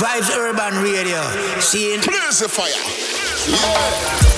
Vibes Urban Radio. Seeing. Blaze the fire. Yeah.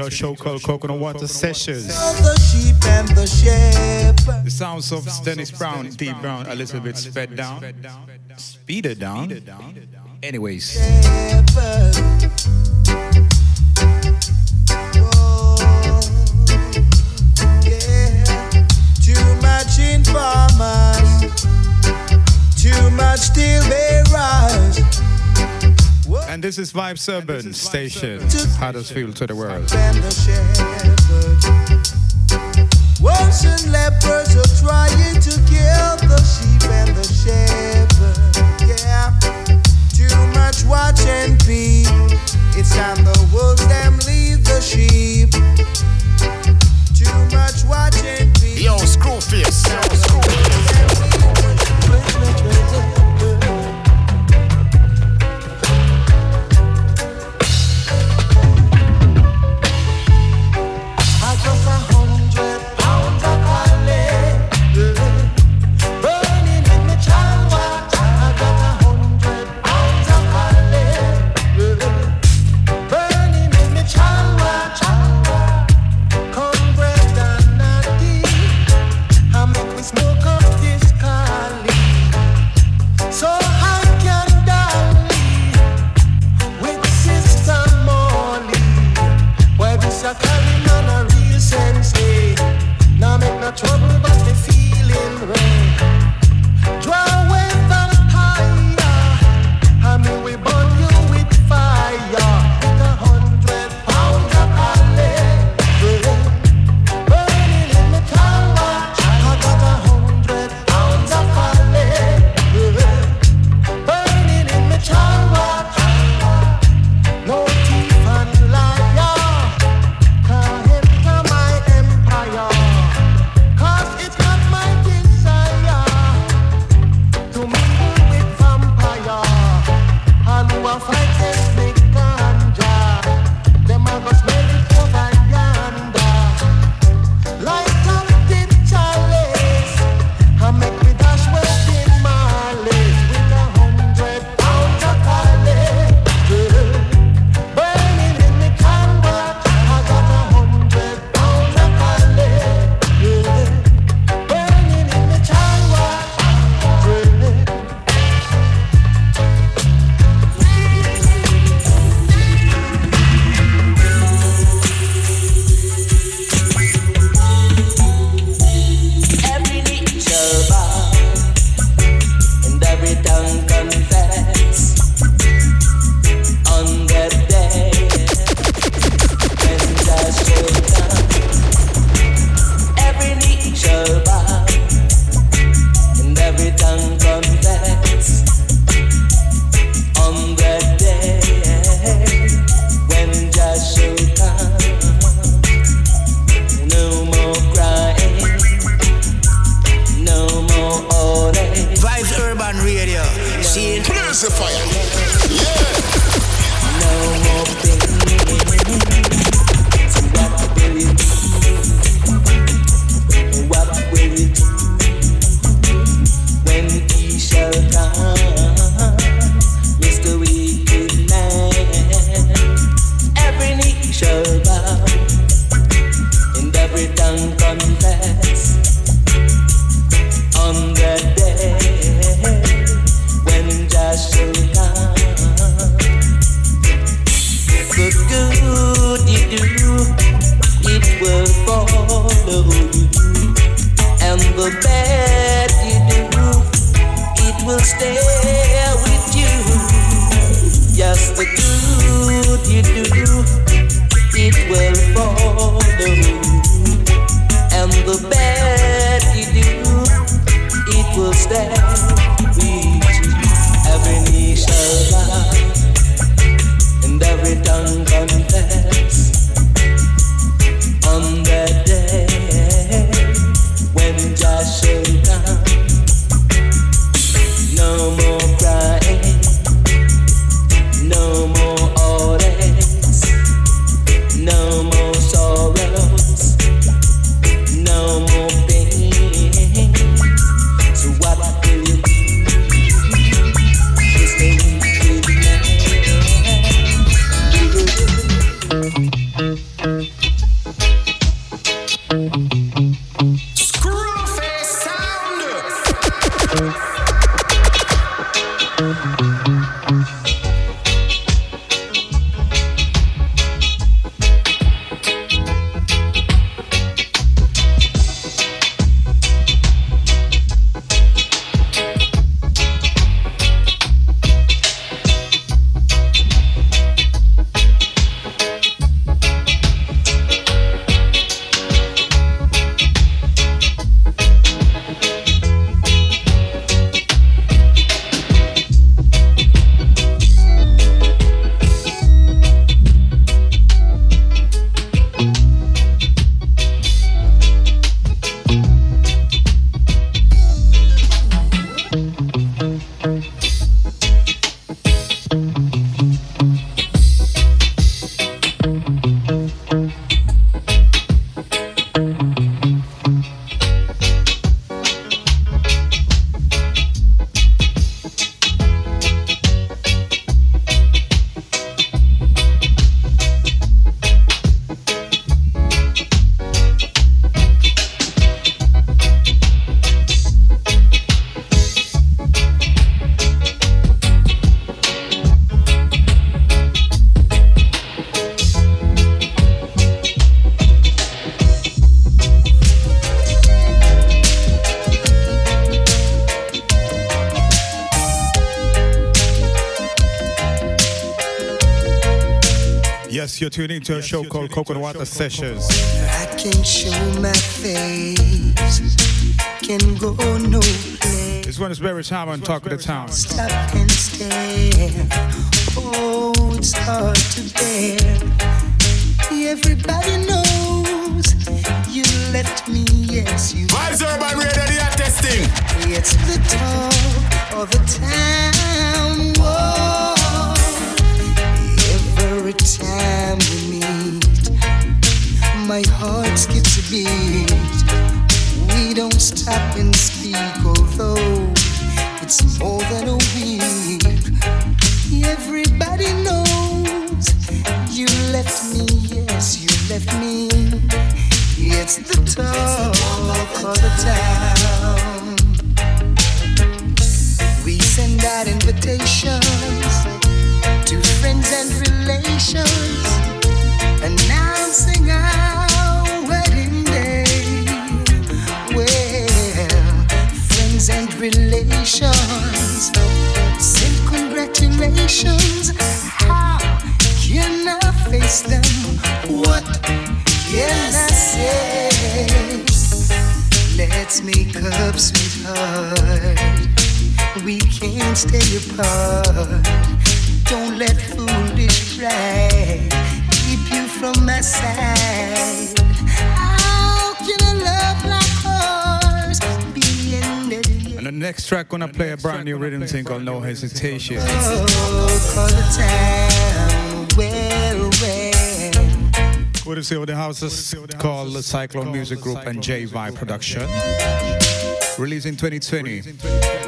a show called Coconut Water Sessions. The sounds of Dennis Brown, D Brown, a little bit sped down, Speed it down. Anyways. Vibes Urban Station, Huddersfield to the world. Wolves and lepers are trying to kill the sheep and the shepherd. Yeah, too much watch and feed. It's time the wolves them the sheep. You're tuning to a yes, show called Coconut Water Sessions. I can show my face, can go no place. This one is very charming, talk of the town. Stop and stare, oh, it's hard to bear. Everybody knows you left me, yes, you. Radio, the testing. It's the talk of the town. brand new rhythm thing called No Hesitation. What is here with the house is called Cyclone Music Group and JY Production. Released in 2020.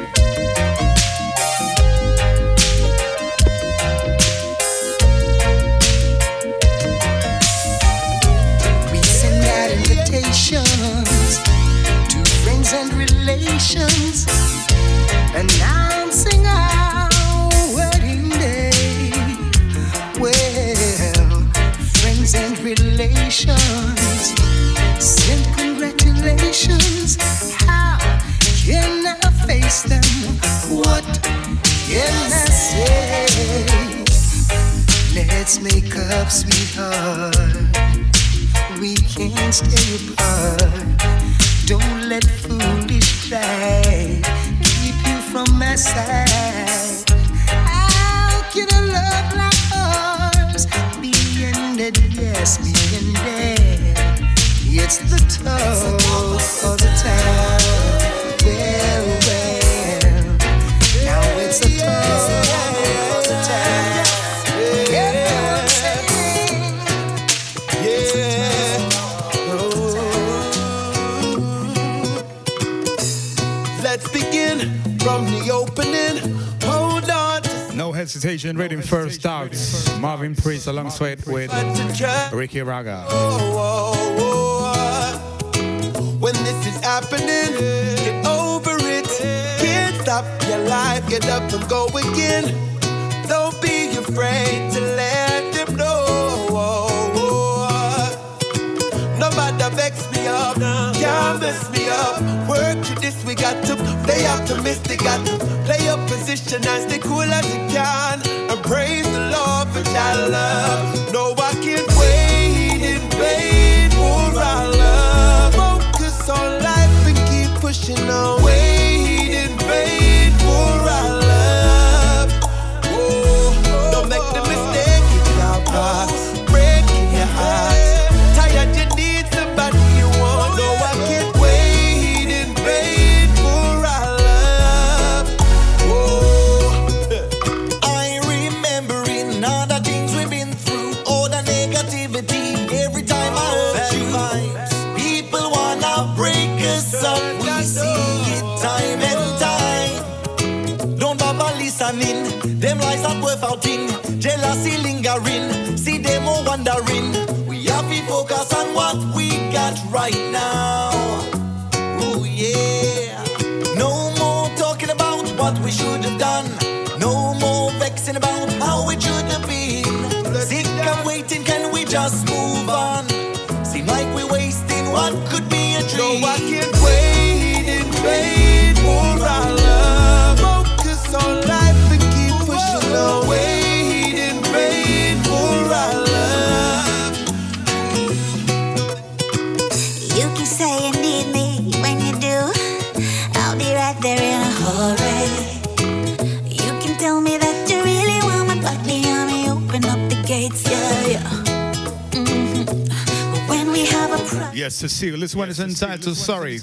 Let's make up, sweetheart. We can't stay apart. Don't let foolish pride keep you from my side. How can a love like ours be ended? Yes, be ended. It's the talk of the time. Hesitation, reading first out. Marvin Priest alongside with. Ricky Raga. Oh, oh, oh. When this is happening, get over it. Can't stop your life, get up and go again. Don't be afraid to let mess me up. Work to this, we got to play optimistic, got to play your position and stay cool as you can. And praise the Lord for your love. No, I can't wait in vain for our love. Focus on life and keep pushing on. Cecile. This one is entitled Sorry.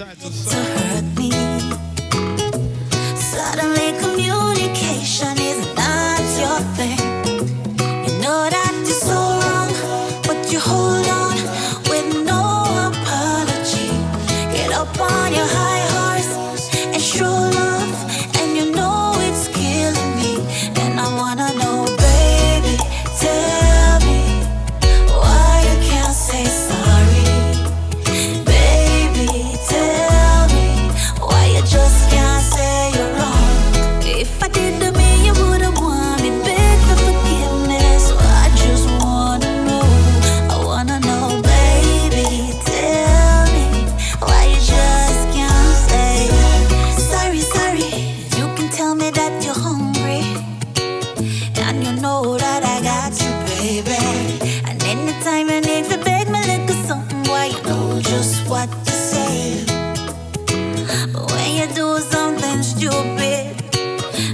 What to say. When you do something stupid,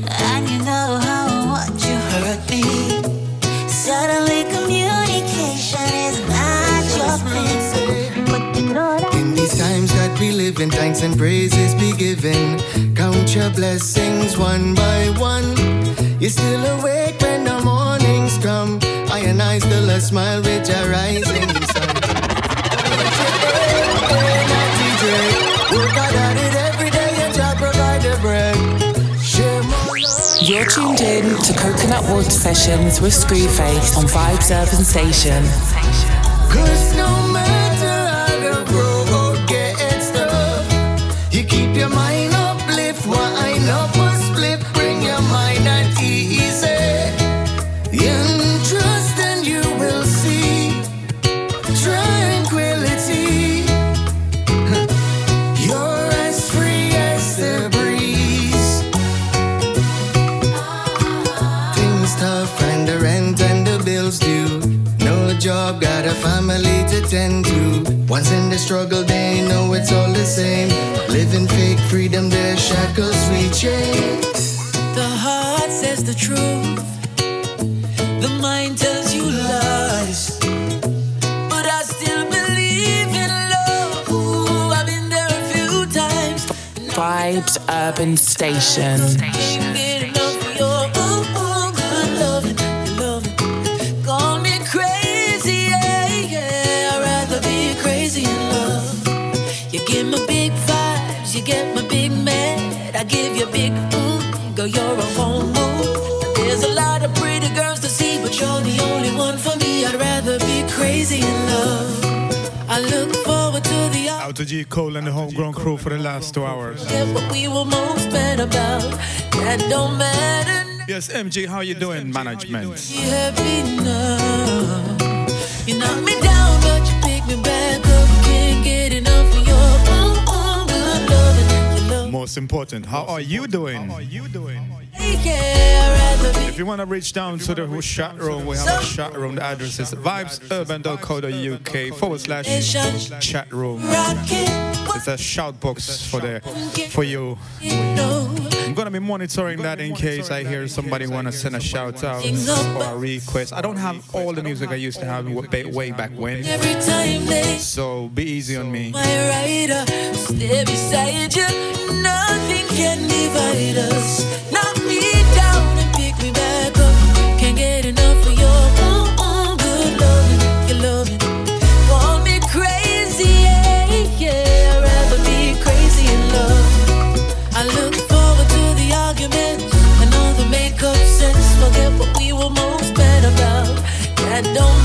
and you know how much you hurt me, suddenly communication is not your thing. But you know that. In these times that we live in, thanks and praises be given. Count your blessings one by one. You're still awake when the mornings come. I and I still a smile with your rising sun. You're tuned in to Coconut Water Sessions with Screwface on Vibes Urban Station. struggle, they know it's all the same. Living fake freedom, their shackles we chain. The heart says the truth, the mind tells you lies. But I still believe in love. I've been there a few times. Vibes Urban Station. Station. G. Cole and the Homegrown Crew for the last two hours. Yes, MG, how you doing, management? You knock me down, but you pick me back up. Can't get enough of your own, own good. Most important, how are you doing? How are you doing? If you want to reach down to the chat room, we have a chat room. The address is vibesurban.co.uk forward slash chat room. It's a shout box for the for you. I'm gonna be monitoring that in case I hear somebody wanna send a shout out or a request. I don't have all the music I used to have way back when, so be easy on me. Nothing can divide us. I don't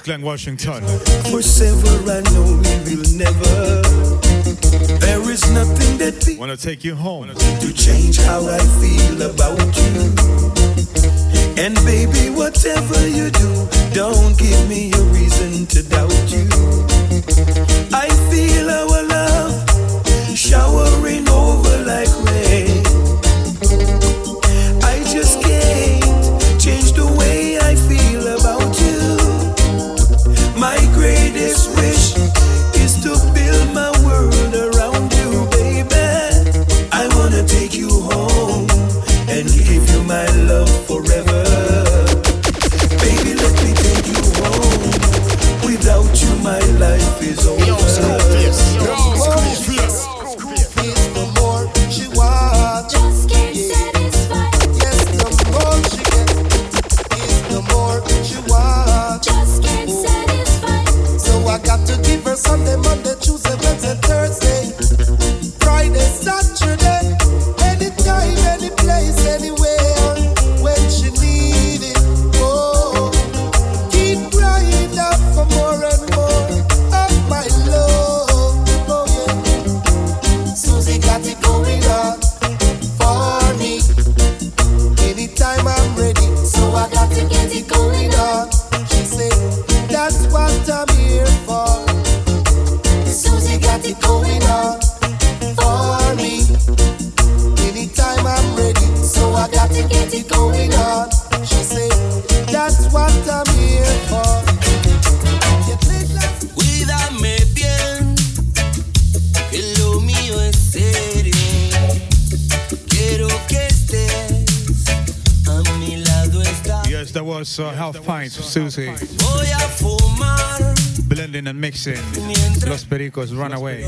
West Glen, Washington. Forever, I know we will never. There is nothing that we want to take you home to change how I feel about you. And baby, whatever you do, don't give me a reason to doubt you. I feel our love showering over like rain. night, Susie. Blending and mixing. Los Pericos, run away.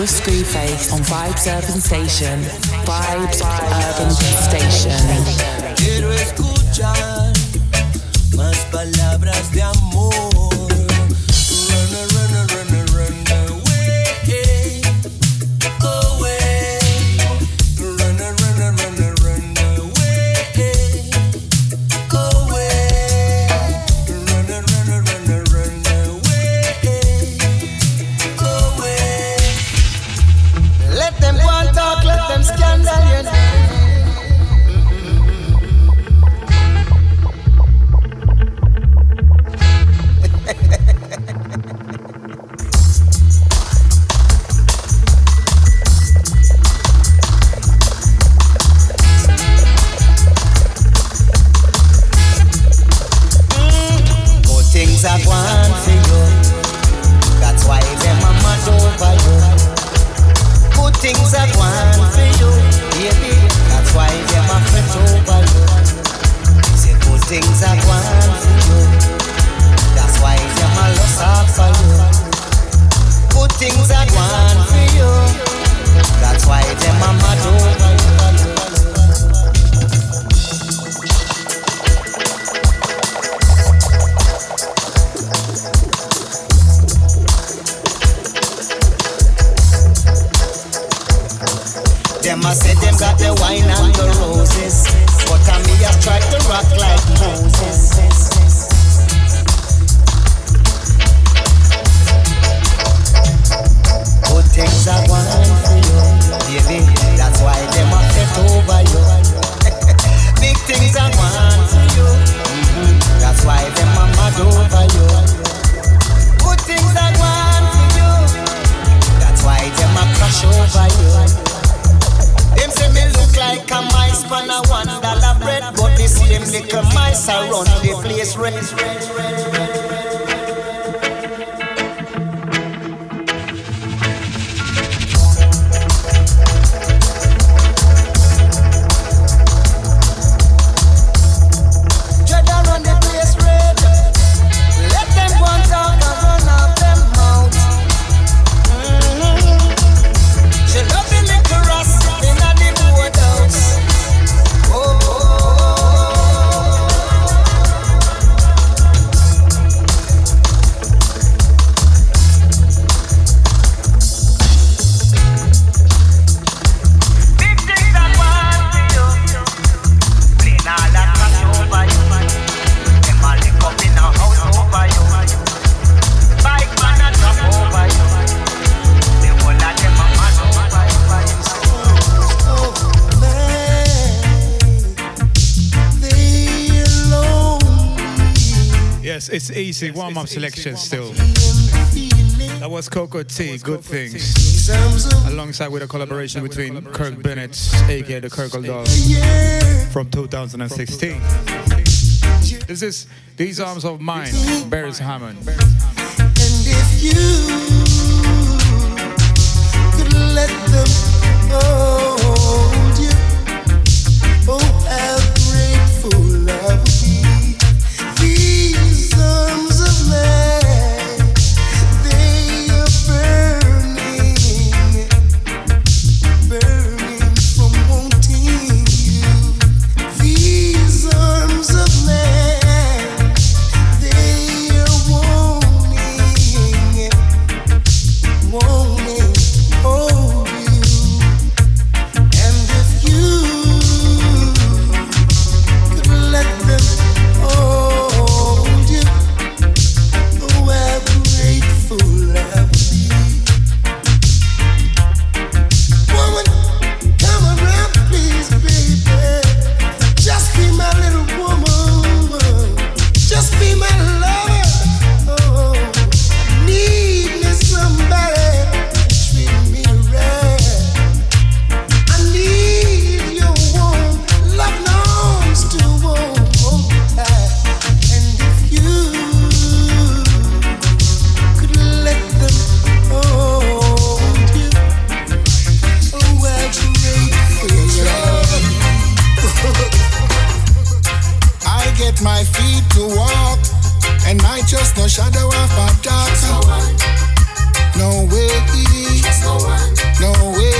with Screwface on Vibes Urban Station. Vibes Urban Station. It's easy. Warm up selection still. That was Cocoa Tea, Good Things. Alongside with a collaboration between Kirk Bennett, aka the Kirkledove, from 2016. This is These Arms of Mine, Beres Hammond. And if you just no shadow of a doubt. No way, no way.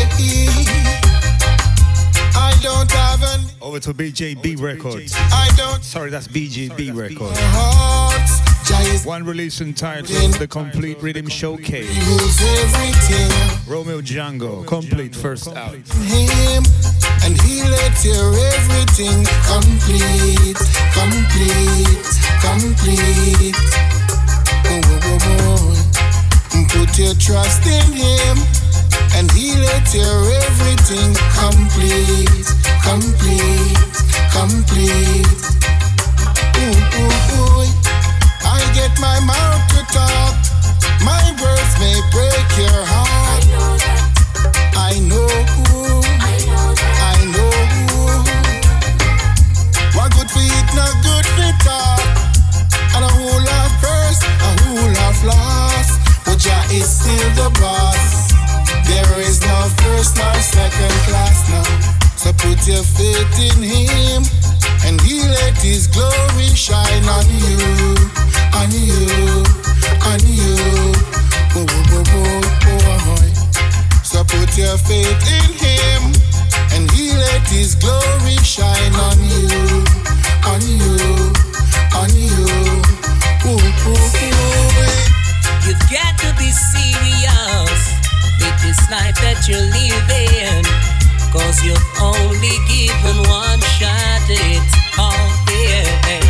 I don't have an Over to BJB Records. I don't Sorry, that's BJB Records. heart. One release entitled The Complete Rhythm Showcase. lose. Romeo Django, complete first out. him and he let hear everything complete, complete, complete. Oh, oh, oh, oh. Put your trust in him and he let hear everything complete, complete, complete. I get my mouth to talk. My words may break your heart. I know. I know. Who. What good for it, not good for talk. But Jah is still the boss. There is no first nor second class now. So put your faith in Him, and He let His glory shine on you, on you, on you. Oh, oh, oh, oh, oh. So put your faith in Him, and He let His glory shine on you, on you, on you. Ooh, ooh, ooh. Got to be serious with this life that you're living. Cause you've only given one shot at it. Oh, yeah.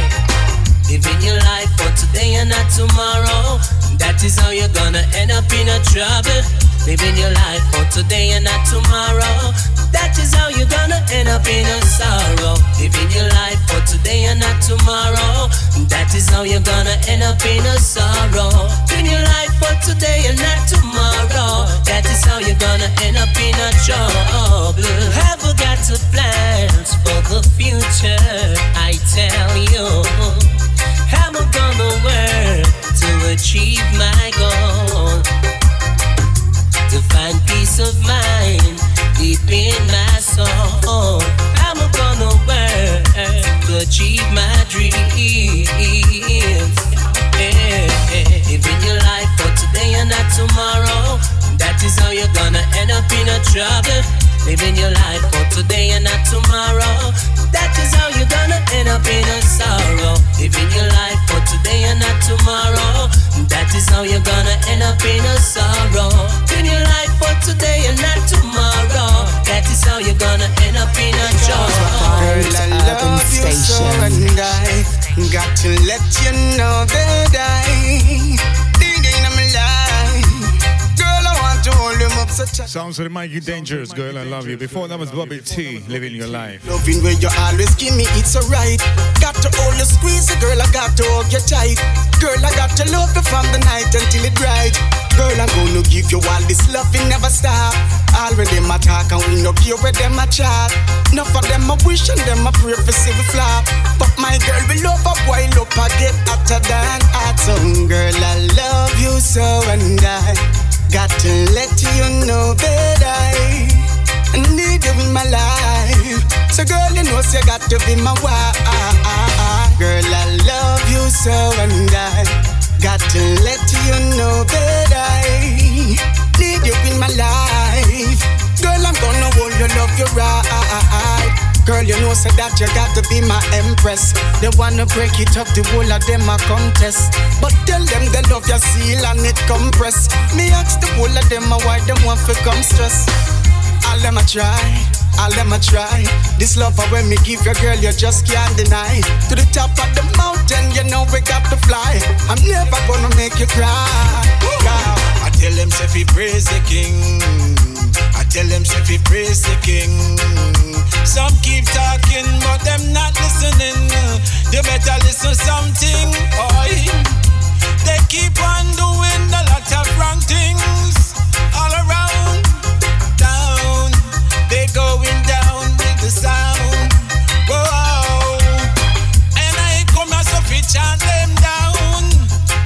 Living your life for today and not tomorrow. That is how you're gonna end up in a trouble. Living your life for today and not tomorrow. That is how you're gonna end up in a sorrow. Living your life for today and not tomorrow. That is how you're gonna end up in a sorrow. Living your life for today and not tomorrow. That is how you're gonna end up in a trouble. Have I got to plans for the future? I tell you. Am I gonna work to achieve my goal? To find peace of mind deep in my soul. I'm gonna work to achieve my dreams? Yeah. Living your life for today and not tomorrow. That is how you're gonna end up in a trouble. Living your life for today and not tomorrow. That is how you're gonna end up in a sorrow. Living your life for today and not tomorrow. That is how you're gonna end up in a sorrow. Living your life for today and not tomorrow. That is how you're gonna end up in a trouble. Girl, I love you so and I got to let you know that I did in my life. Hold him up Sounds like Mikey Dangerous, girl, I love you. Before that was Bobby T, living your life. loving where you always give me it's alright. Got to hold you, squeeze you, girl, I got to hug you tight. Girl, I got to love you from the night until it bright. Girl, I'm gonna give you all this love, it never stop. All with them a talk and we no care where them a chat. Enough of them a wish and them a pray for see we flop. But my girl, we love a while up, I get hotter than hot. So, girl, I love you so and I got to let you know that I need you in my life. So girl, you know, so you got to be my wife. Girl, I love you so and I got to let you know that I need you in my life. Girl, I'm gonna hold you, love you right. Girl, you know, so that you got to be my empress. They wanna break it up, the whole of them a contest. But tell them they love your seal and it compress. Me ask the whole of them a why them want to come stress. All them a try, all them a try. This love when me give your girl, you just can't deny. To the top of the mountain, you know we got to fly. I'm never gonna make you cry. I tell them say praise the king. I tell them say fi praise the king. Some keep talking, but them not listening. You better listen something. Oi. They keep on doing a lot of wrong things all around down. They going down with the sound. Whoa. And I come so fi chant them down.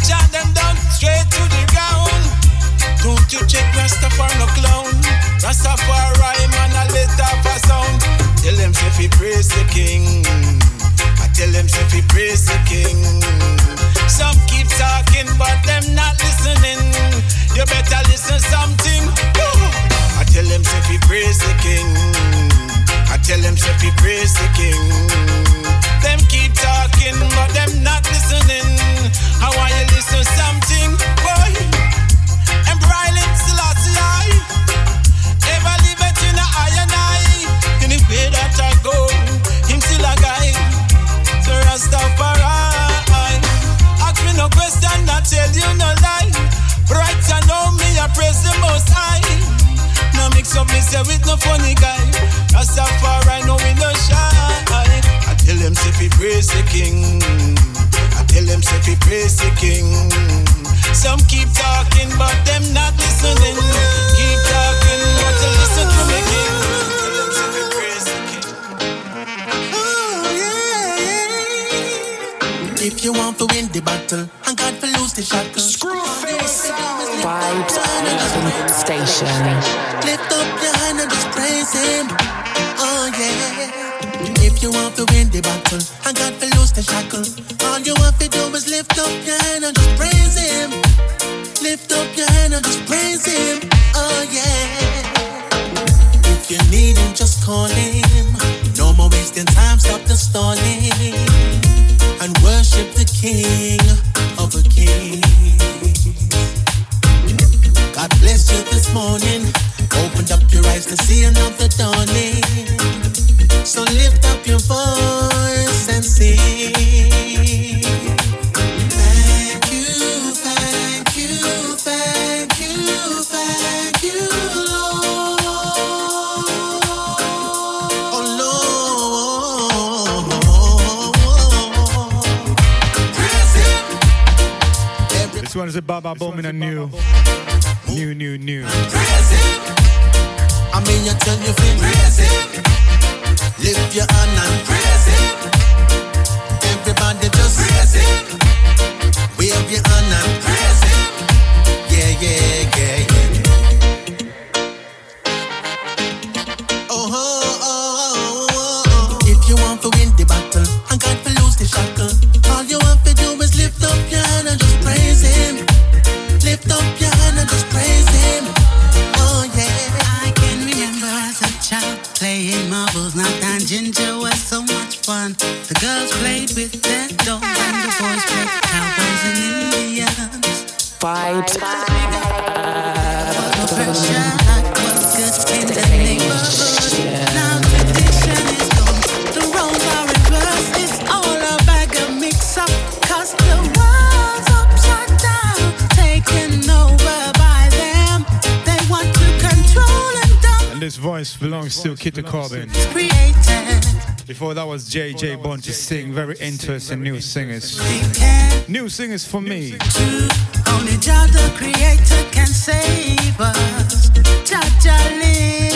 Chant them down straight to the ground. Don't you check Rastafari no clown. Rastafari man a let off a sound. Tell them say fi praise the king. I tell them say fi praise the king. Some keep talking but them not listening. You better listen something. I tell them say fi praise the king. I tell them say fi praise the king. Them keep talking but them not listening. How want you listen something? Rastafari. Ask me no question I tell you no lie. Right I know me I praise the most high. No mix up me say with no funny guy. Rastafari know we no shy. I tell them say fi praise the king. I tell them say fi praise the king. Some keep talking, but them not listening. Keep talking, but listen to me, king. If you want to win the battle and God to lose the shackle, screw face Vibes Urban Station. Lift up your hand and just praise Him. Oh yeah. If you want to win the battle and God to lose the shackle, all you have to do is lift up your hand and just praise Him. Lift up your hand and just praise Him. Oh yeah. If you need Him, just call Him. No more wasting time. Stop the stalling and worship the King of. God bless you this morning. Up your eyes to see another. So lift up your voice and sing. one is a Baba Bowman and new. New, new, new. I mean, you turn your feet. Praise him. Lift your hand and praise him. Everybody just praise him. Wave your hand and praise him. Yeah, yeah, yeah, yeah. Still the Carbon. Before that was JJ Bond to sing very interesting new singers. New singers for me. Only Jah the Creator can save us. Jah Jah.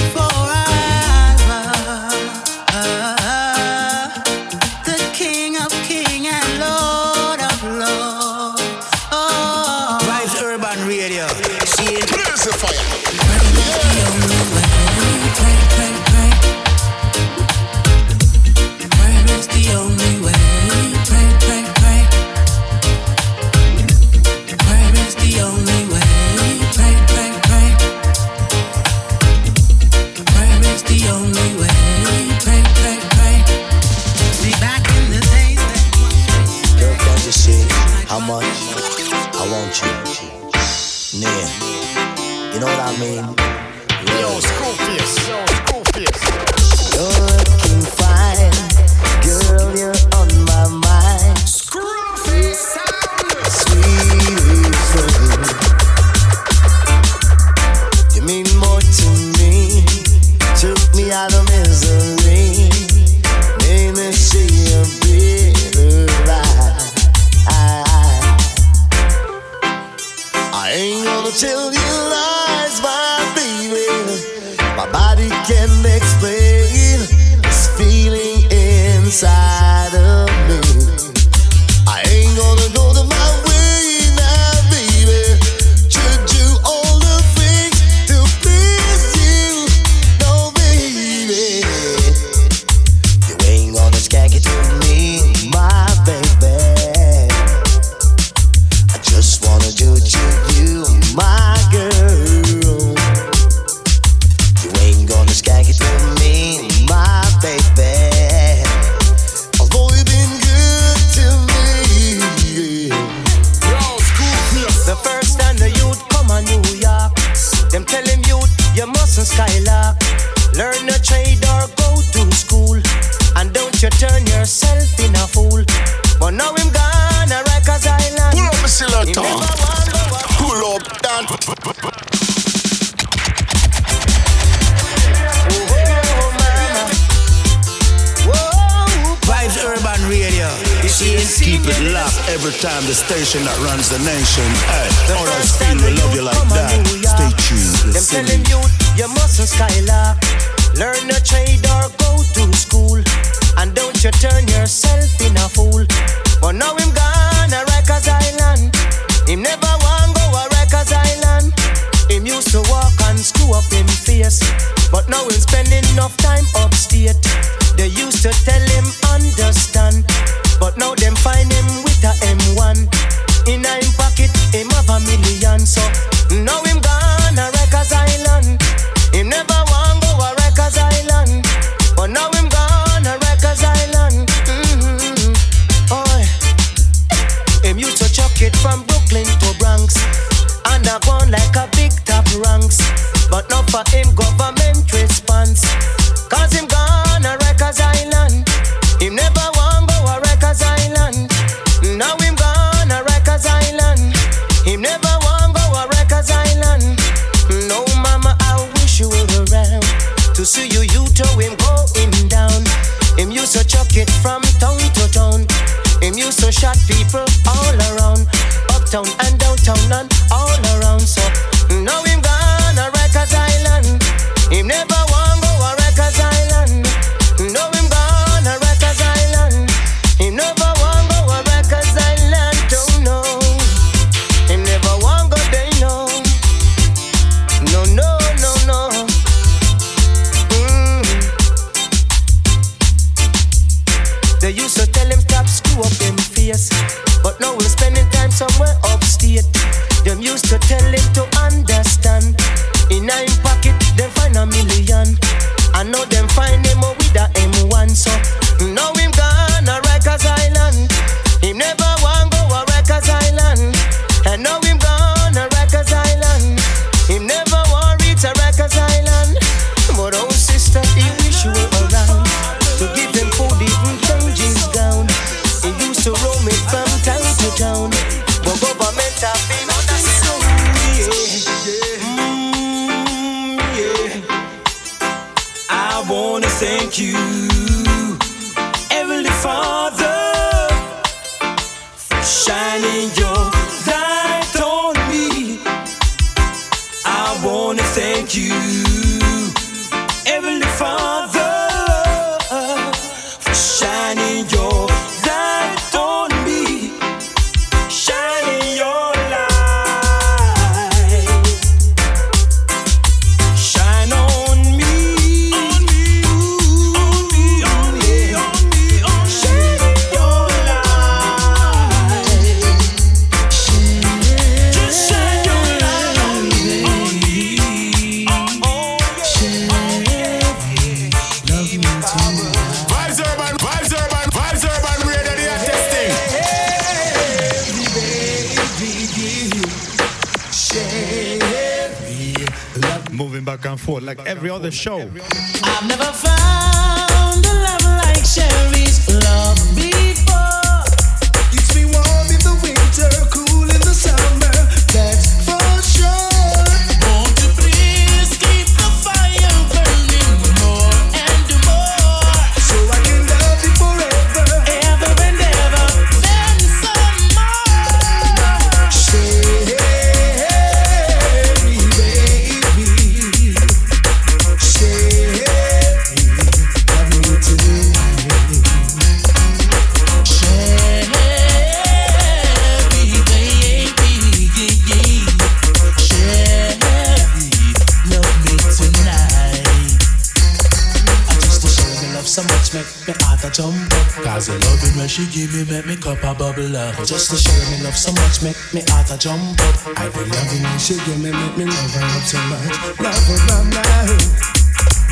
much make me heart a jump Cause the loving when she give me make me cup a bubble up. Just to show me love so much make me heart a jump I be loving when she give me make me love her up so much. Love her by my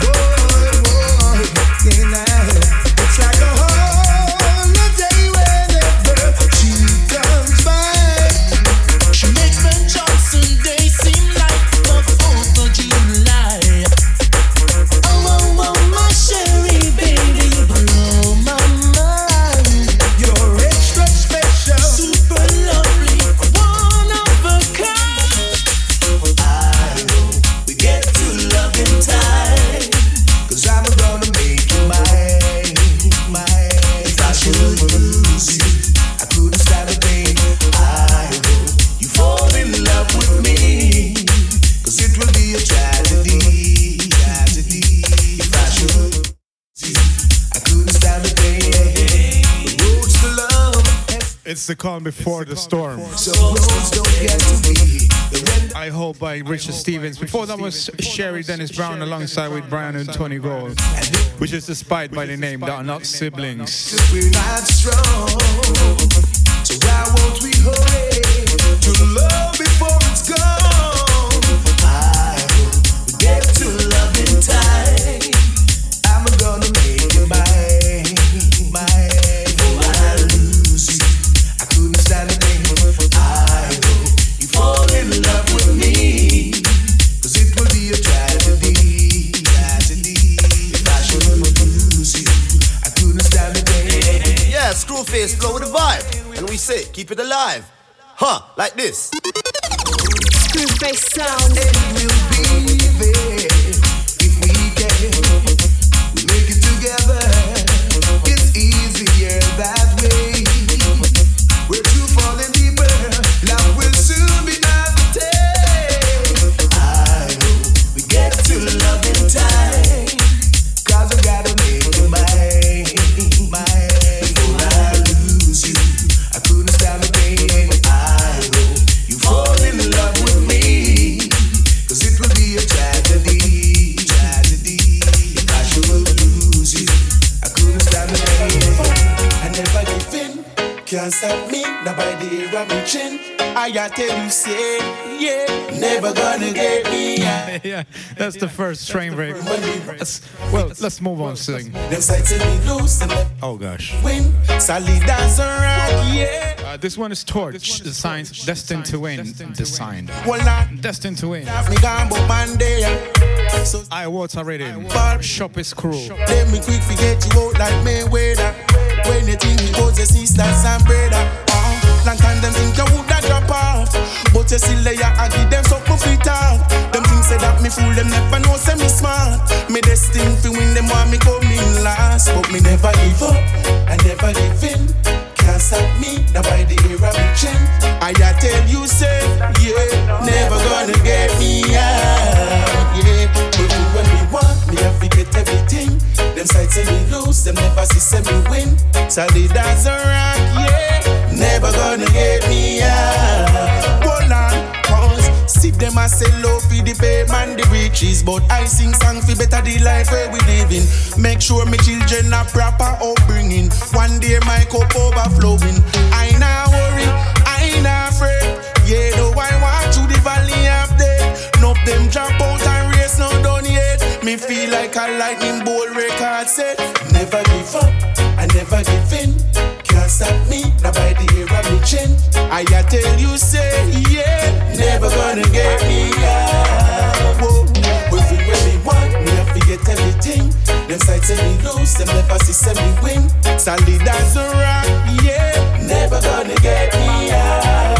Boy, boy, yeah, it's like a heart. The calm before the, the, storm. I hope by Richard Stevens. Before that was Sherry Dennis Brown alongside with Brian and Tony Gold, which is despite by the name that are not siblings. So why won't we hurry to love before it's gone? Keep it alive. Huh, like this. Groove based sound. face of me, nobody by the hair me chin. I tell you, say, yeah, never gonna get me. Yeah, yeah that's the first train break. Well, let's move on, sing. Oh gosh. Uh, this one is Torch, the signs destined to win, designed. Destined to win. I water rating. Shop is cruel. Let me quick forget you out like Mayweather. When you think it your sisters and brother. Uh, Long time them think you would have drop off. But you still there, I give them something fit off. Them things say that me fool, them never know say me smart. Me destined to win, them want me coming last. But me never give up, I never give in. Can't stop me, now by the era me chin I tell you say, yeah Never gonna get me out, yeah But do what me want, me have them sides say me lose, them never see say me win. Solid as a rock, yeah. Never gonna get me out. Hold on, pause. See them a sell low for the payment, the riches. But I sing song for better the life where we living. Make sure me children are proper upbringing. One day my cup overflowing. Feel like a lightning bolt record set. Never give up, I never give in. Can't stop me, now by the hair of me chin. I tell you say, yeah, never gonna get me out. Whoa, every way me want, me have to get everything. Them sides say me lose, them never see say me win. Solid as a rock, yeah, never gonna get me out.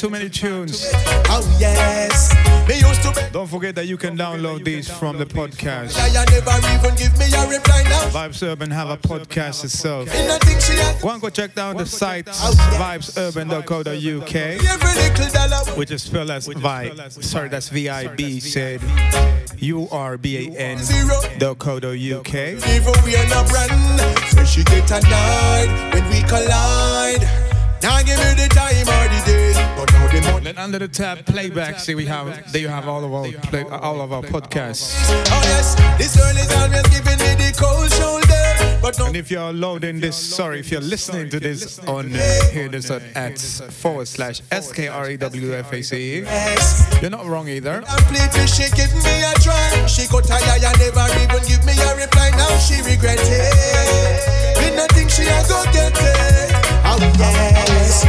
Too many tunes. Oh yes, used to beg. Don't forget that you can download these from the podcast. I never even give a reply. Vibes Urban have a podcast itself. And I think she had Go and go check down the site vibesurban.co.uk, every little dollar. which is spelled as vibe. Sorry, that's V-I-B. Said U R B A N dot co dot UK. Even we are not brand. So she get annoyed when we collide. Now give me the time or the day. But now the money. Then under the tab playback, see we have there you have all of our play, all of our podcasts. Oh yes, this girl is always giving me the cold shoulder. But no And if you're loading this, sorry, if you're listening to this on uh, here this at, at forward slash S K R E W F A C E, you're not wrong either. completely she give me a try. She got tired and never even give me a reply. Now she regret it. Me not think she a go get it. Oh yes.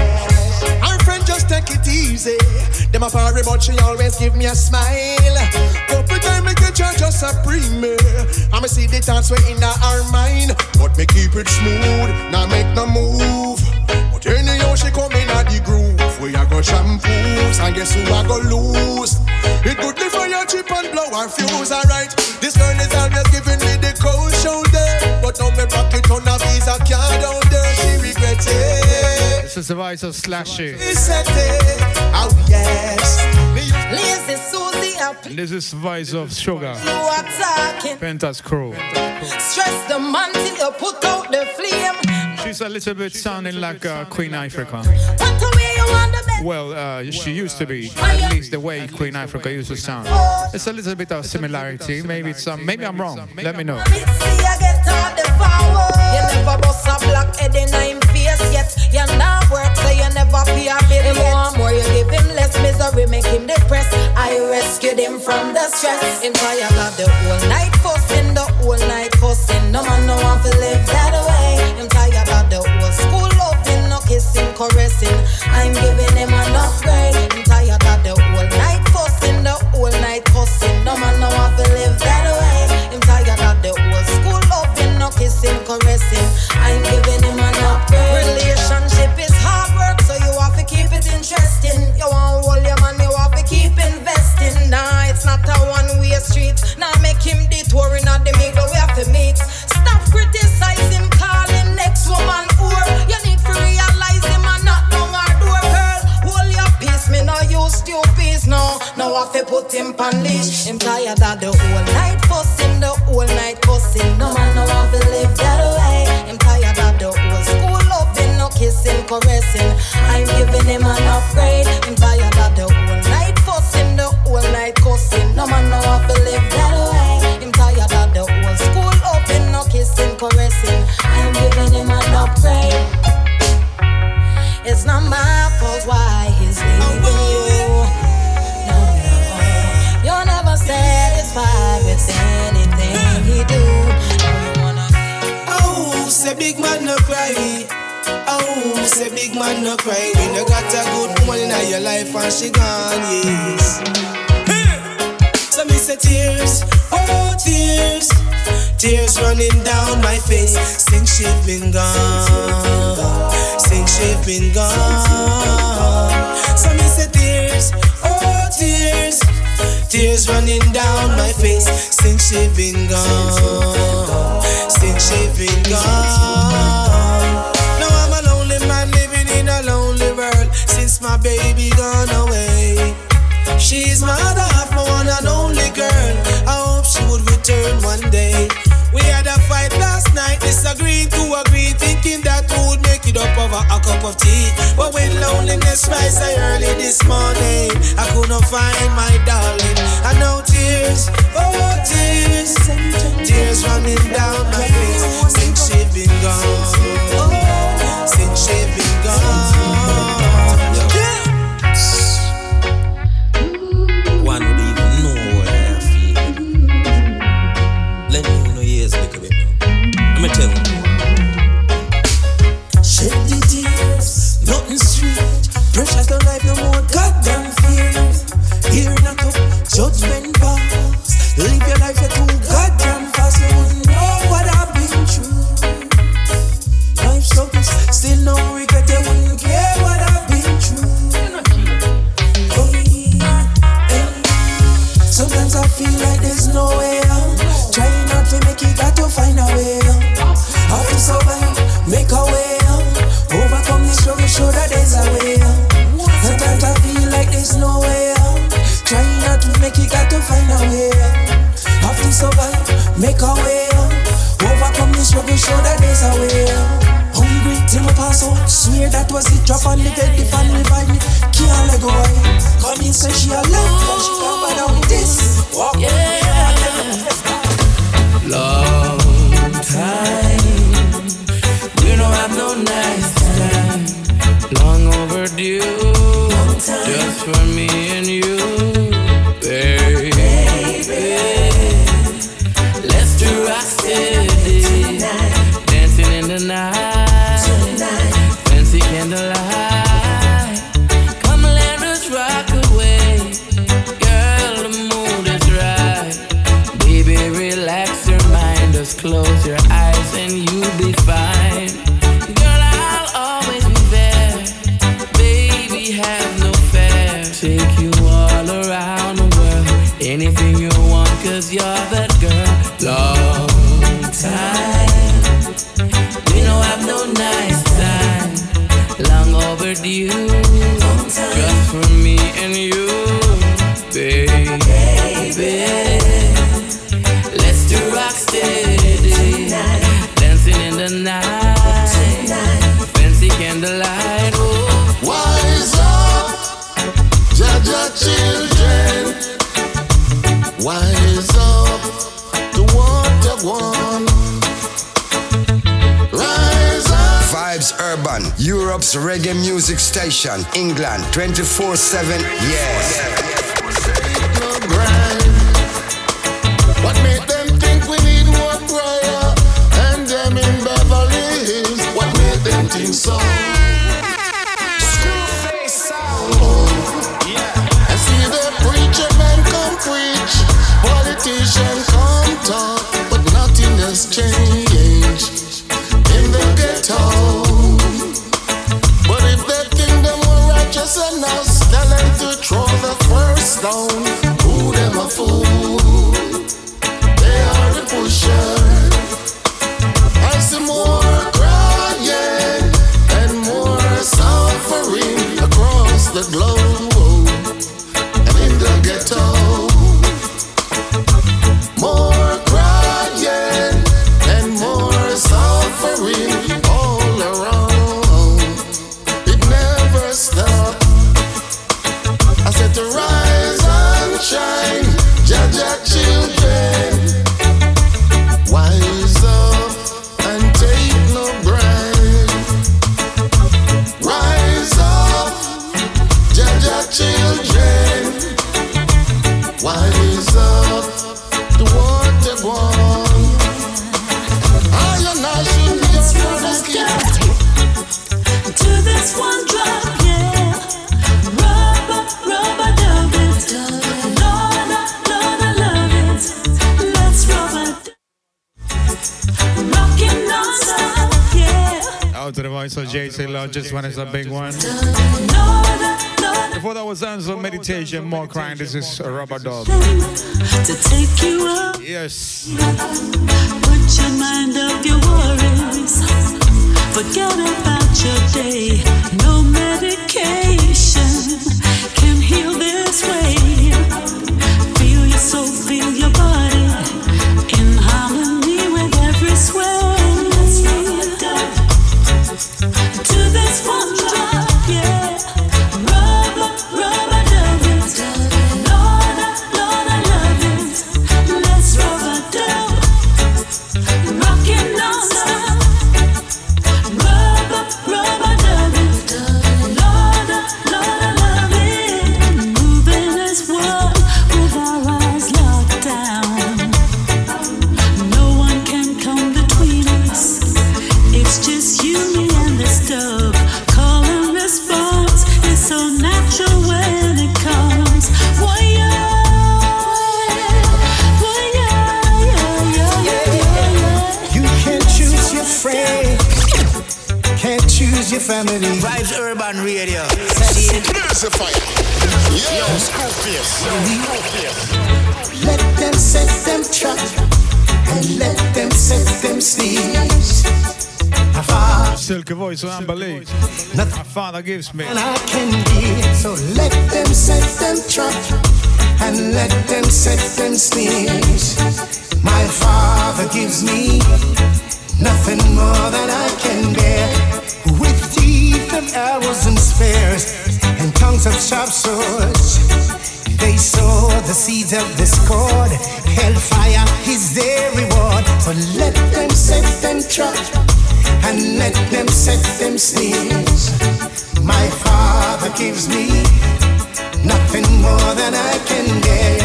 Her friend just take it easy. Them a party, but she always give me a smile. Couple time me get her just a me. I'ma see the thoughts way in her mind, but me keep it smooth. Now make no move. But anyhow she come in at the groove. We a go shampoos and guess who I go lose? It live for your chip and blow our fuse. Alright, this girl is always giving me the cold shoulder, but now me pocket on a visa card This is the voice of Slashy. She said it. Oh yes. Lazy Susie up. And this is the voice of Sugar. Pentas Crew. Stress the man till you put out the flame. She's a little bit sounding like uh, Queen Ifrica. What the way you want the best? Well, uh, she used to be, at least the way Queen Ifrica used to sound. It's a little bit of similarity. Maybe it's some. Maybe I'm wrong. Let me know. See you get all the power. You never bust a black head in him face. yet. You not work, so you never pay a bill. Him want more, you give him less misery, make him depressed. I rescued him from the stress. Him tired of the whole night fussing, the whole night fussing. No man no want to live that way. Him tired of the whole school loving, no kissing, caressing. I'm giving him an upgrade. Him tired of the whole night fussing, the whole night cussing. No man no want to live that way. Him tired of the whole school loving, no kissing, caressing. I'm giving him interesting. You want hold your man, you have to keep investing. Nah, it's not a one-way street. Nah, make him detour in the middle. We have to meet. Stop criticizing, calling next woman whore. You need to realize him and not long our door, girl. Hold your peace, me no use stupid. No, no, I have to put him on leash. Him tired of the whole night fussing, the whole night cussing. No man caressing. I'm giving him an upgrade. Him tired of the whole night fussing, the whole night cussing. No man no want to live that way. Him tired of the whole school open, no kissing, caressing. I'm giving him an upgrade. It's not my fault why he's leaving you. No, no. You're never satisfied with anything he do. Oh, say big man no cry. Say big man no cry. When you got a good woman in your life and she gone, yes. So me say tears, oh tears, tears running down my face since she been gone, since she been gone. So me say tears, oh tears, tears running down my face since she been gone, since she been gone. My baby gone away. She's my other half, my one and only girl. I hope she would return one day. We had a fight last night, disagreeing to agree, thinking that we would make it up over a cup of tea. But when loneliness rise so early this morning, I could not find my darling. I know tears, oh tears, tears running down my face since she been gone, since she been gone. Precious no life no judgment. Live your life fast. You wouldn't know what I've been through. Life struggles, still no regret. You wouldn't care what I've been through. Sometimes I feel like there's no way out. Trying not to make it, got to find a way out. How to survive, make a way out. Overcome the struggle, show that there's a way make a way. Overcome the struggle, show that there's a way. Hungry till my pass out. Swear that was it. Drop on the bed, the fan revive me. Can't let go. away. Come in, say she a love, but she can't bother with this. Walk Long time. We don't have no nice time. Long overdue. Just for me and you. Reggae music station, England, 24 7. Yes. Lord, just when it's a big one. Before that was Answer Meditation, more crying. This is a rubber dog. To take you up. Yes. Put your mind off your worries. Forget about your day. No medication can heal this way. Feel your soul, feel your body voice of Amber Lee. My father gives me. and I can be. So let them set them trap and let them set them sneeze. My father gives me nothing more than I can bear. With teeth of arrows and spears and tongues of sharp swords, they sow the seeds of discord. Hellfire is their reward. So let them set them trap and let them set them sneeze. My father gives me nothing more than I can bear.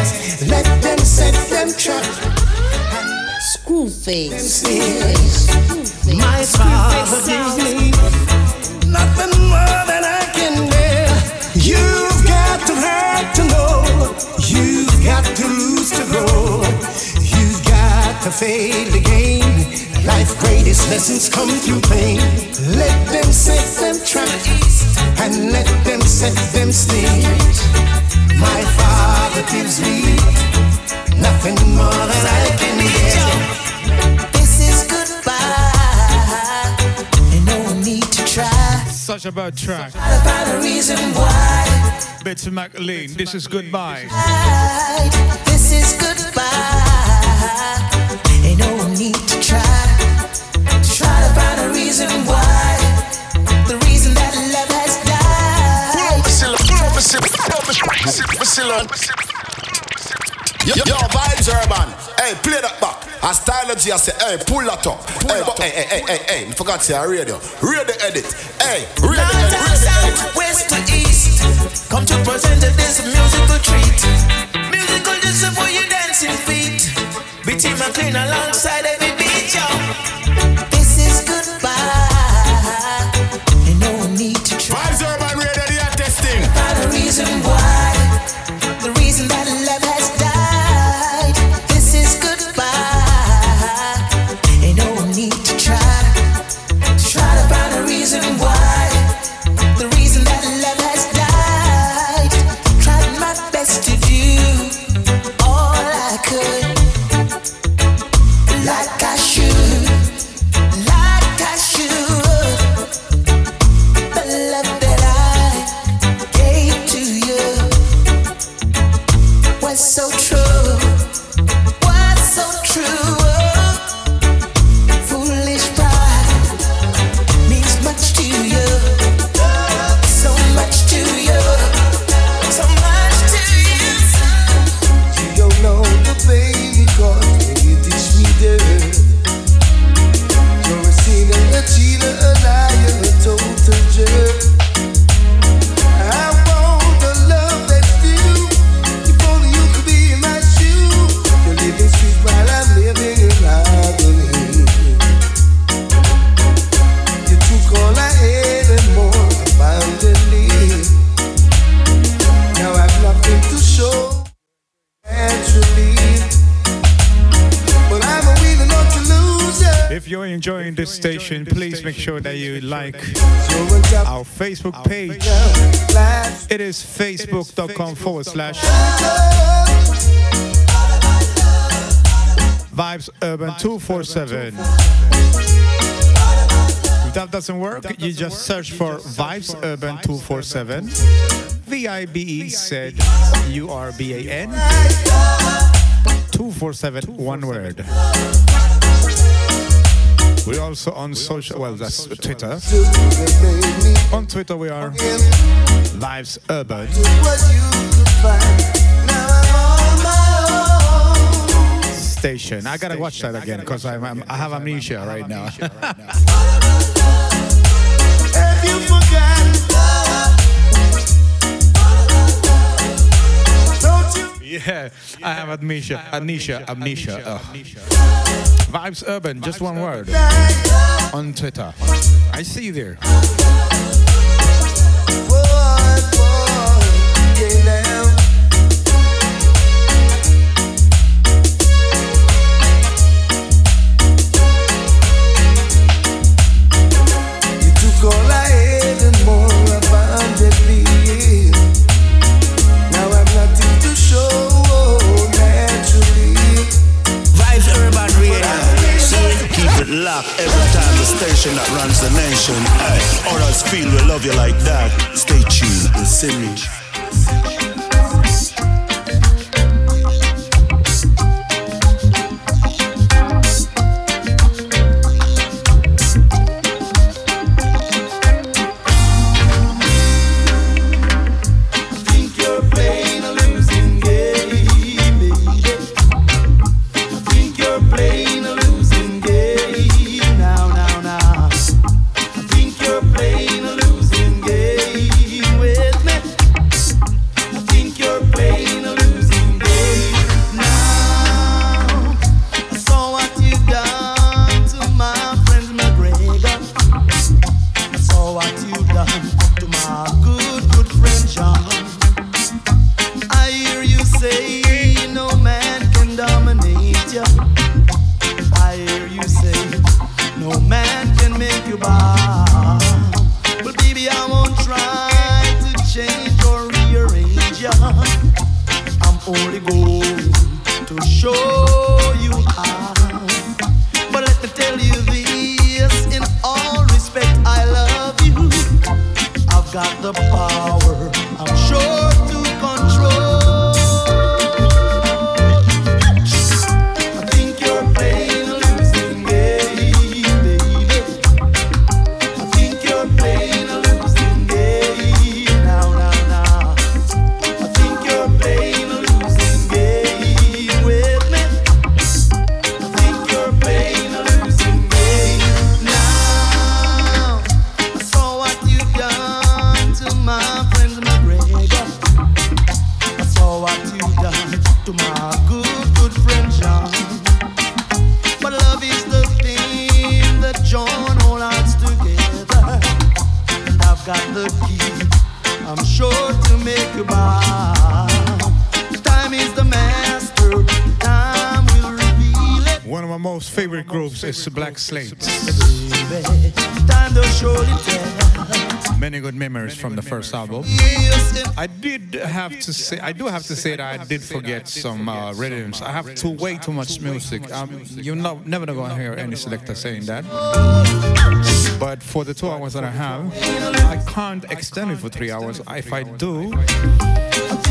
Let them set them trap. Screwface. My father gives me nothing more than I can bear. You've got to hurt to know. You've got to lose to grow. You've got to fail to gain. Life greatest lessons come through pain. Let them set them traps and let them set them snares. My father gives me nothing more than I can bear. This is goodbye. And no need to try. Such a bad track. to find a reason why. Bitty McLean, this is goodbye. This is goodbye. Ain't no need reason why. The reason that love has died. Yo, yo, vibes urban. Hey, play that back. A stylogy, I say, hey, pull that up. Hey, but, hey, hey, hey, hey, hey, I forgot to say, radio. Radio edit. Hey, radio North edit. and south, west to east. Come to present this musical treat. Musical just for your dancing feet. Bitty McLean alongside every beat, yo. Sure that you like our Facebook page. It is facebook.com forward slash Vibes Urban 247. If that doesn't work, you just search for Vibes Urban 247. V I B E said U R B A N 247, one word. We're also on social, well, that's Twitter. On Twitter, we are Vibes Urban. Station. I gotta watch that again because I'm, I'm, I have amnesia right now. Have you forgotten? Don't you? yeah, I have amnesia. Amnesia. Amnesia. Ugh. Vibes Urban, just one word. On Twitter. I see you there. That runs the nation. Hey, others feel we love you like that. Stay tuned and see me. Got the power, I'm sure Slate. Many good memories from the first album. I did have to say, I do have to say that I did forget some uh, rhythms. I have too way too much music. Um, you're not, never gonna hear any selector saying that. But for the two hours that I have, I can't extend it for three hours. If I do,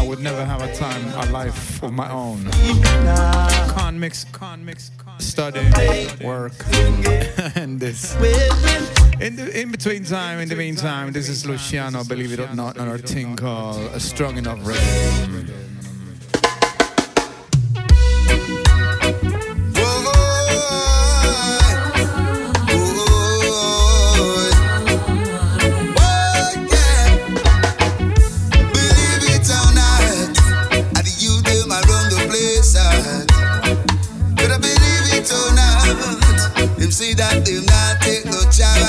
I would never have a time, a life of my own. Can't mix, can't mix, study, work, and this. In, the, in between time, in the meantime, this is Luciano, believe it or not, on our thing called A Strong Enough Rhythm.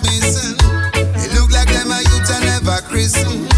It look like them a youth and never christen.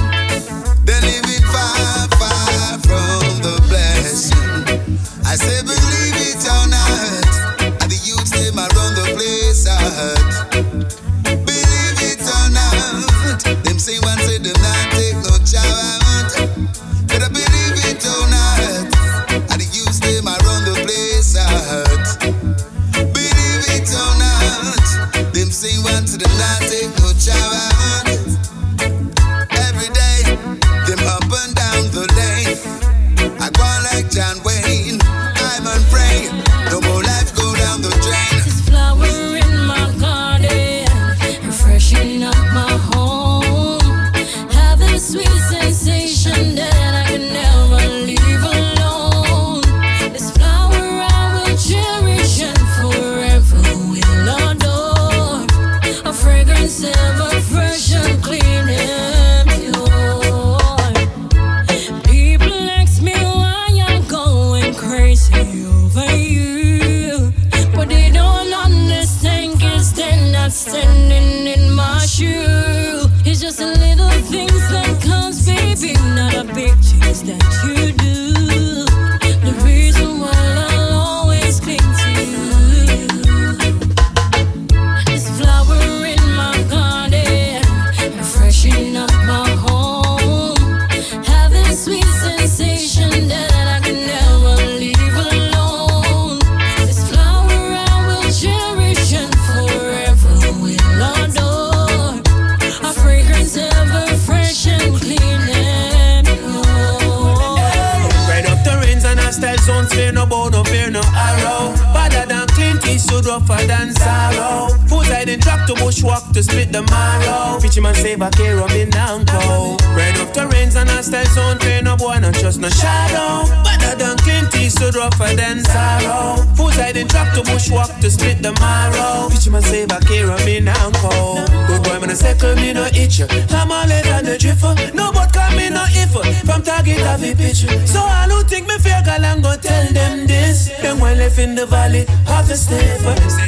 To split the marrow. Pitchy man say back here, I'm in Nanko. Good boy, man, I second me no itch. I'm all than the drifter. Uh. No but call me no if. Uh. From target have a picture. So all who think me fear, girl, I'm gonna tell them this. Them when left in the valley, have a step.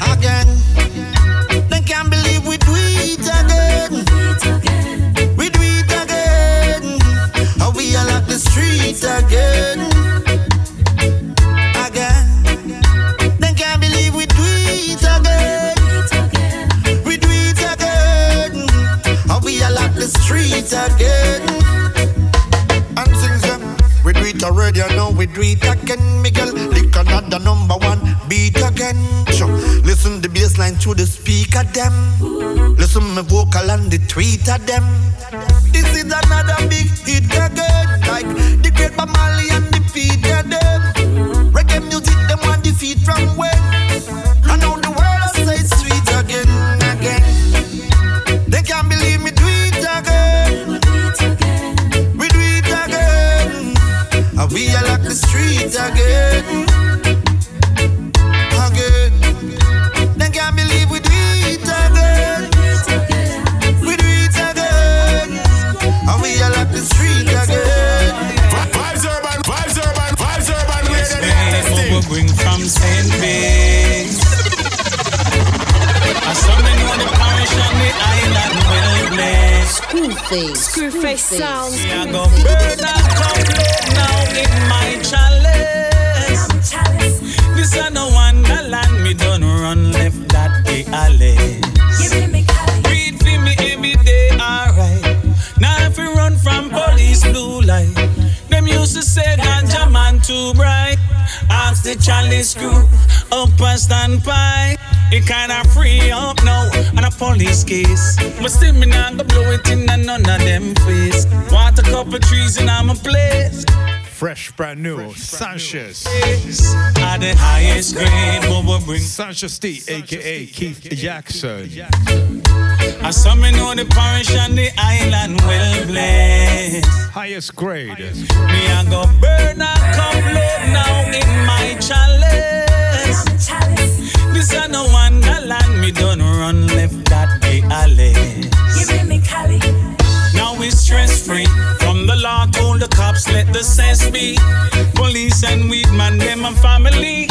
Again, they can't believe we do it again. We do it again. How we all at the street. Again, again. And things them. We do it already, I know we do it again, Miguel. Lick another number one beat again. Sure. Listen the bass line through the speaker them. Listen my vocal and the tweet of them. This is another big again. Again. Can't believe we do it again. We do it again. And we all at the street again. We're going from St. I saw the parish and. Screwface. Screwface sounds. Burn now in my Ask the chalice crew up a standby. It kinda free up now on a police case. But still me not go blow it in a none of them face. Want a couple trees in my place. Fresh, brand new, Sanchez. At the highest grade, Bobo bring Sanchez D, aka Keith Jackson. I saw me know the parish and the island well blessed. Highest grade. Me a go burn a couple now in my chalice. This a no wonderland, me done run left that the alley. Now we stress free. From the law told the cops, let the sense be. Police and weed man, them and family.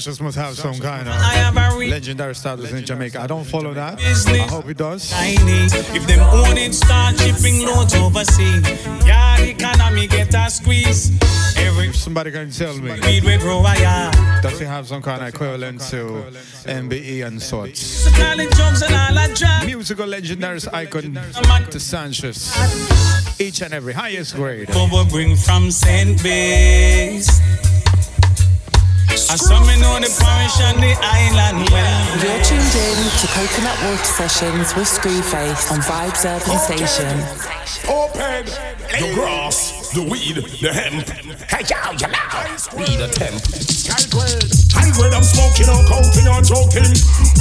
Sanchez must have some kind of I have a re- legendary status in Jamaica. I don't follow that. I hope he does. If them own it, start shipping loads overseas. Yeah, economy get a squeeze. Every Somebody can tell me. weed we grow a yard. Does he have some kind of equivalent to MBE and sorts? So college jobs and all that drop. Musical legendaries icon to Sanchez. Each and every highest grade. Bring from St. Bess. I saw me know the parish and the island well. You're tuned in to Coconut Water Sessions with Screwface on Vibes Urban Station. Open the grass, the weed, the hemp. Hey, yo, you know. Weed a temp. High High grade, I'm smoking or counting or joking.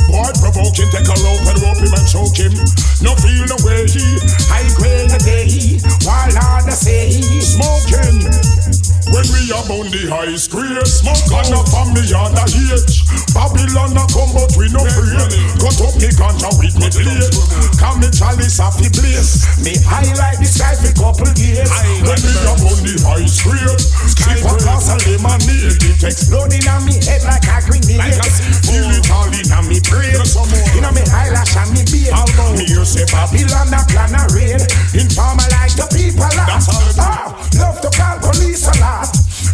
Boy, provoking, take a rope and rope him and choke him. No feel no way. He. High grade a day. While I say he smoking. When we are on the high grade, smoke on the family on the age. Babylon a come but we no afraid. Cut up me ganja with me blade. Come me chalice off the blaze. Me highlight the sky for couple days. When we are on the high grade, sip a glass of lemonade. It exploding on me head like a grenade. Feel it all in on me brain. In on me eyelash and me beard. Me you say Babylon a plan a raid. Informer like the people lot. Ah, love to call police a lot.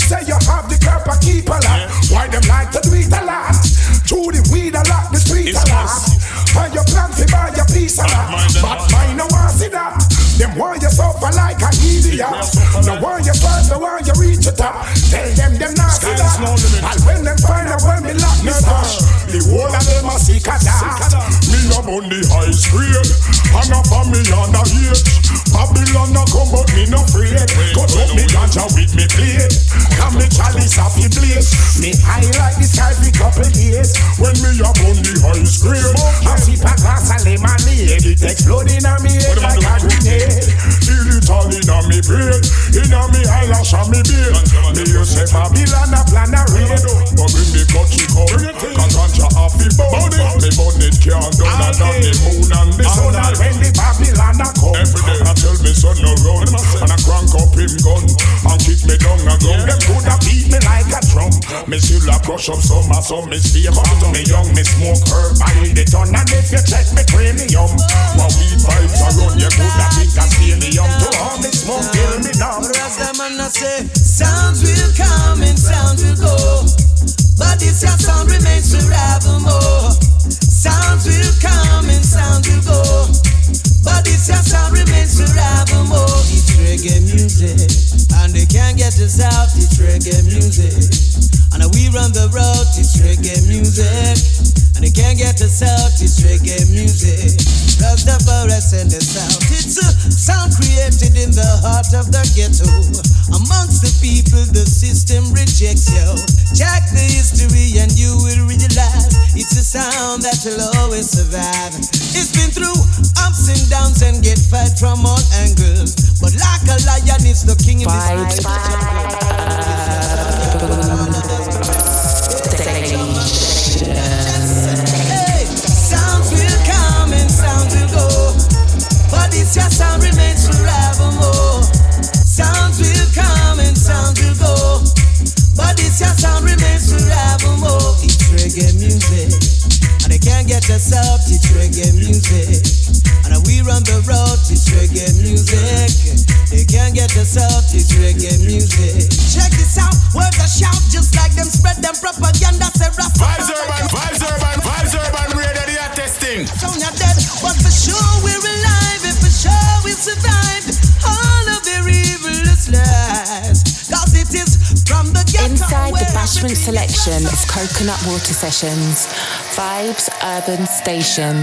Say you have the curb a keep a lot. Why them like to do it a lot? Chew the weed a lot, the street a lot. And you plan to buy your piece a lot. But mine no want see that. Them want you suffer like a idiot. No want you first, no want you reach the top. Tell them them not see that. And when them find out when me lock me stash, the whole of them a sick of that. Me up on the high grade, and family on me on the age. Babylon a come but me no afraid. Cut up me ganja with me plate. Come me chalice off the blaze. Me high like the sky for couple days. When me up on the high grade, I sip a glass of lemonade. It exploding on me head like a grenade. Feel it all in on me brain, in on me eyelash and me beard. Me you say Babylon a plan a raid, but bring me it out. Cause ganja off the bone. Me bun it can't done and on the moon and the sun. And when the Babylon a come, every day I tell me son no run, and I crank up him gun and kick me down a gun. Them coulda beat me like a drum. Me still a crush up some and some me stay hot. Me young, me smoke herb by the ton, and if you check me premium, while weed vibes a run, you coulda think a To all me smoke, kill me down. Rastaman I say, sounds will come and sounds will go. But sound remains. Sounds will come and sounds will go. But sound remains. It's reggae music. And can't get us out, it's reggae music. And we run the road, it's reggae music. And can't get us out, it's reggae out. It's a sound created in the heart of the ghetto. Amongst the people, the system rejects you. Check the history and you will realize it's a sound that will always survive. It's been through ups and downs and get fight from all angles. But like a lion, it's the king in this Vibes. sessions. Vibes Urban Station.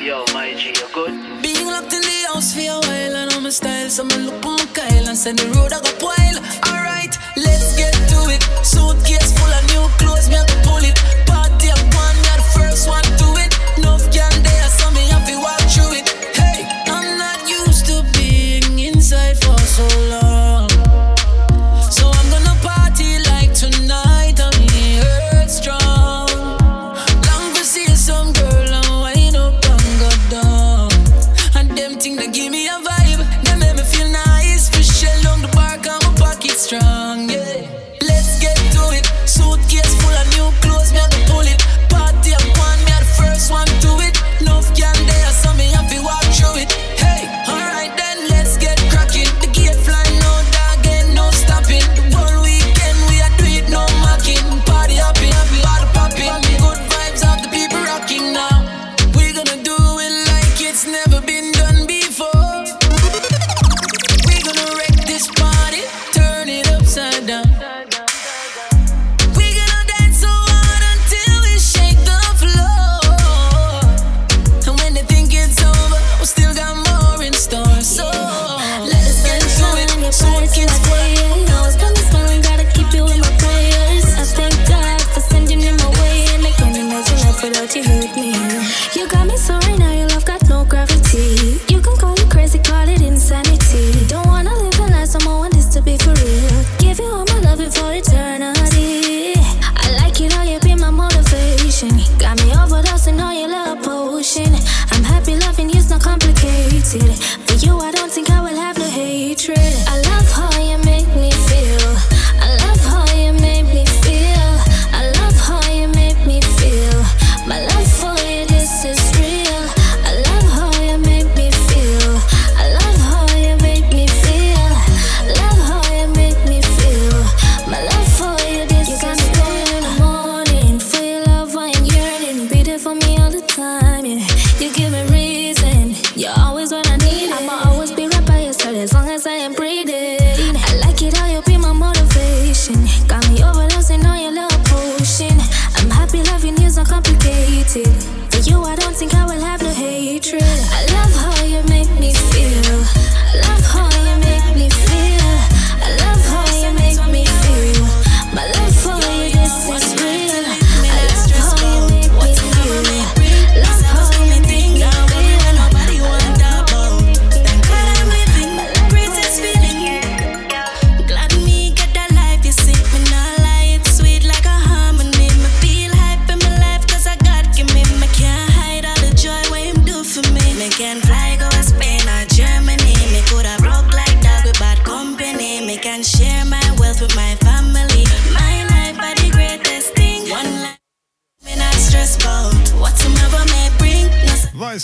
Yo, my G, you good? Being locked in the house for a while, and all my styles, I'm a look on Kyle, and send the road, I got wild.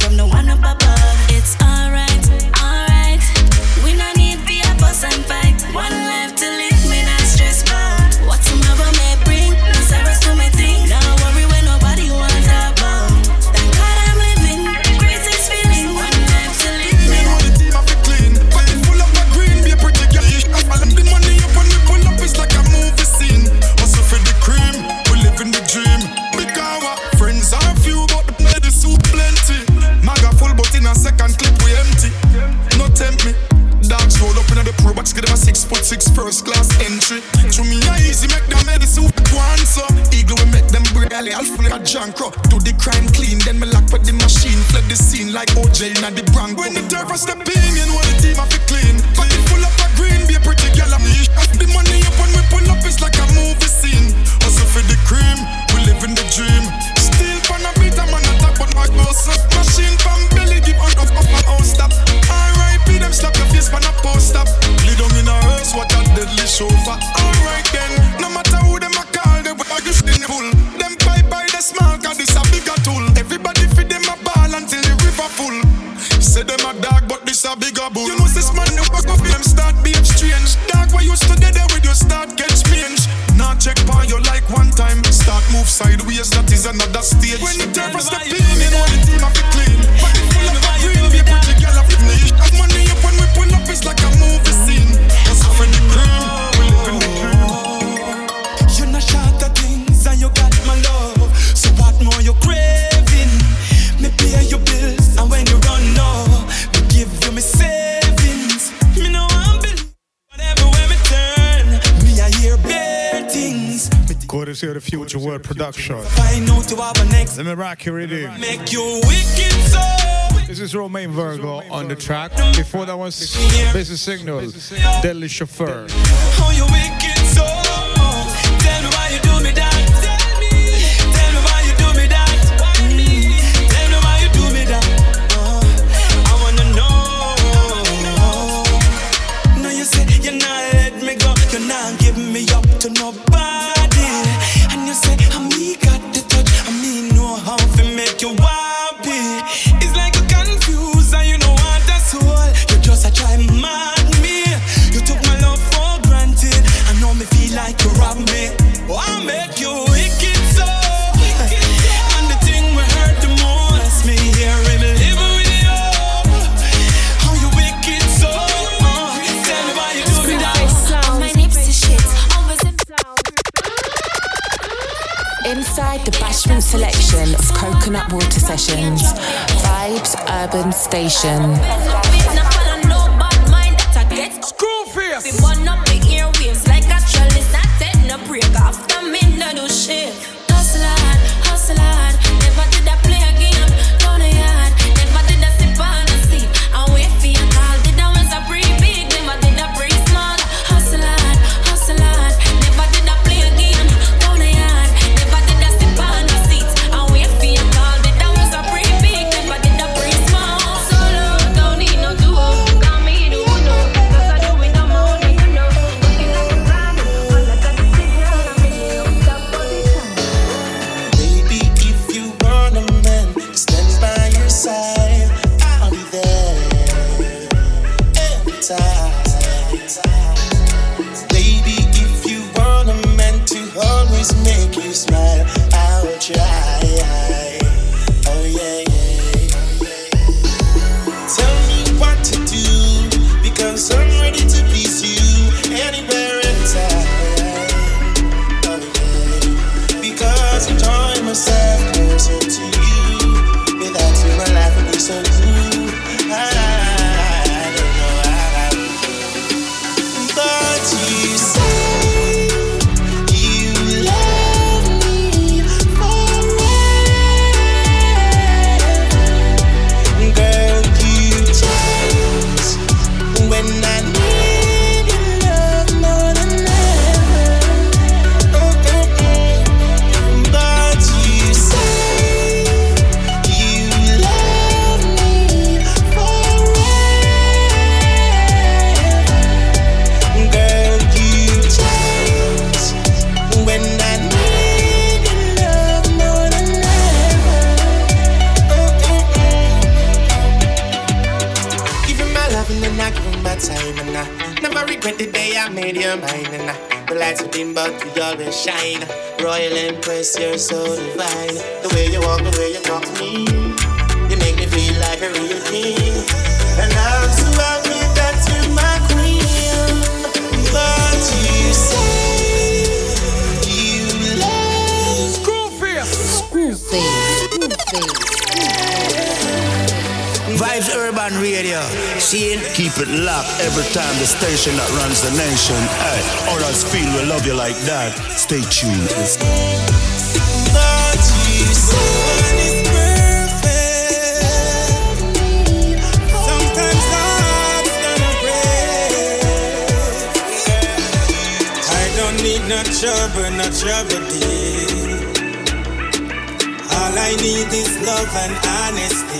from the one up above. It's alright. money and full of junk rock. Do the crime clean, then me lock with the machine. Flood the scene like OJ, not the brand. When the turf I step in, you know the team have to clean. clean. Original Production. rock Make you wicked so. This is Romain Virgo on the track. Before that was Busy Signal, Deadly Chauffeur. Inside the Bashment selection of Coconut Water Sessions, Vibes Urban Station. Burn up the like a not taking a break do. Hustle on, hustle on. you're so divine. The way you walk, the way you talk to me, you make me feel like a real king. And I'm so happy that you're my queen. But you say you love school face. Vibes Urban Radio. Seeing keep it locked every time the station that runs the nation. Hey, or else feel we love you like that. Stay tuned. trouble, no trouble. All I need is love and honesty.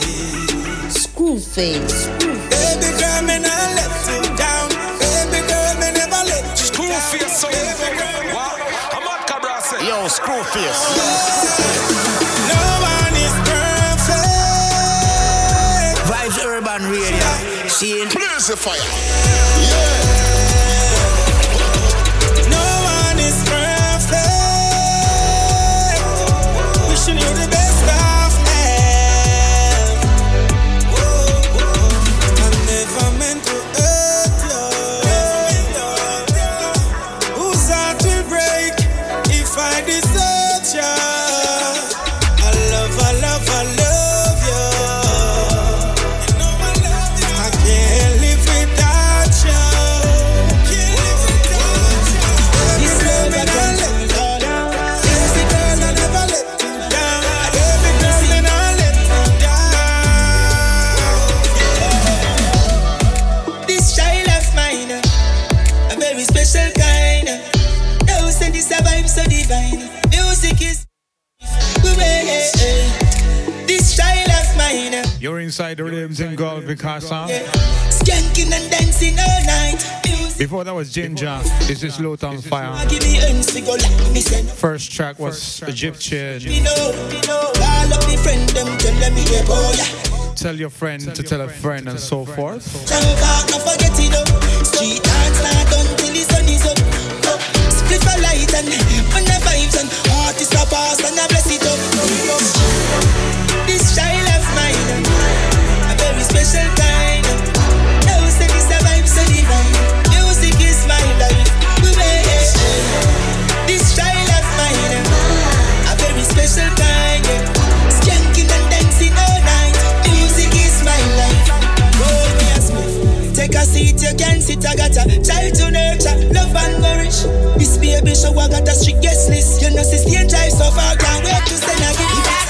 Screw face. Baby girl, me not let you down. Baby girl, me never let you School down. face, so I'm not Cabra. Yo, Screw face. No one is perfect. Vibes Urban Radio. Seeing. Blaze the fire. Yeah. inside the rhythms in God because song. Skanking and dancing all night. Before that was Ginger. This is Low Town Fire. First track was Egyptian. Tell your friend to tell a friend and so forth. Split light and the vibes and artists are passed and I bless it up. special kind. Now say a vibe so divine. Music is my life. Yeah. This child of mine, a very special kind. Yeah. Skanking and dancing all night. Music is my life. Roll me a smith. Take a seat, you can sit. I got a child to nurture, love and nourish. This baby show I got a strict guest list. You know, sister and drive so far, can't wait to send a gift.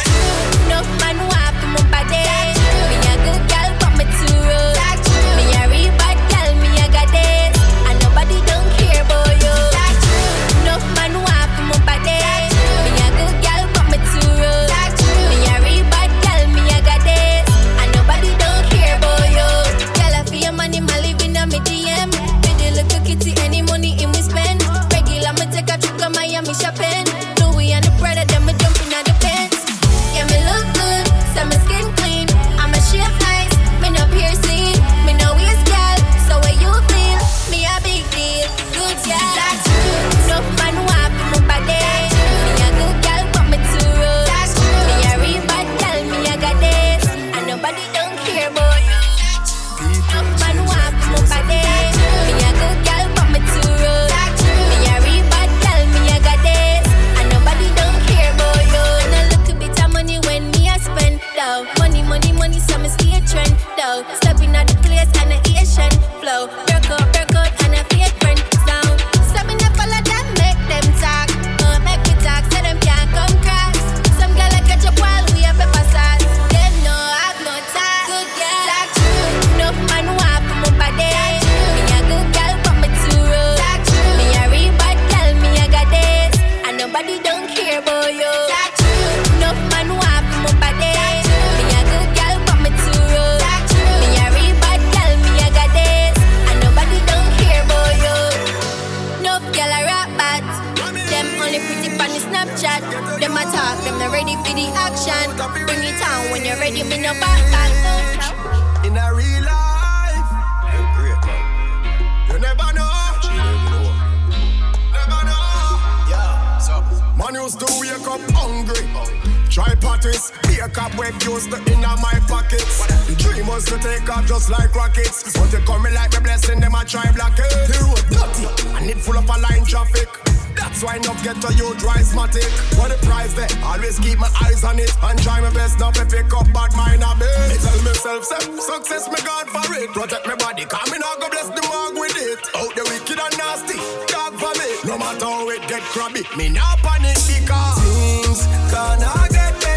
Get to you dry matic. What the price there? Always keep my eyes on it and try my best not to pick up bad mind a bit. Tell myself, success me God for it. Protect my body, come in, I go bless the mug with it. Out the wicked and nasty, dog for me. No matter how it get crabby, me not panic because things gonna get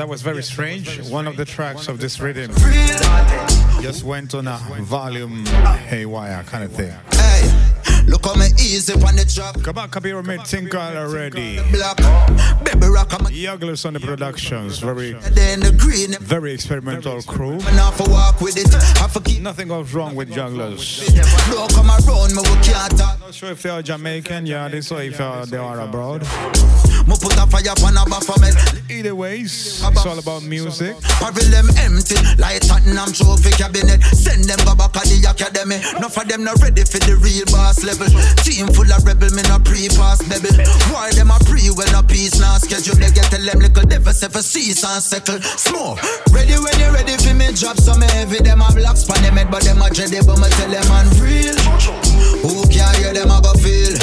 that was very strange. One of the tracks of this rhythm just went on a volume haywire kind of thing. Hey, look how me easy on the track. Kabaka Kabira made already. Baby rock, Yugglers on the productions. Very, very experimental crew. Nothing goes wrong with jugglers. Not sure if they are Jamaican, yeah, this or if uh, they are abroad. Either ways, it's all about music. Barrel them empty, like Tottenham trophy cabinet. Send them go back to the academy. Enough of them not ready for the real boss level. Team full of rebel, me not pre-pass bebel. Why them a pre when a peace now schedule. They get tell them little devils if a cease and settle. Smoke. Ready when you're ready for me drop some heavy. Them have locks, pan them head, but them a dready. But me tell them unreal. Who can hear them a feel?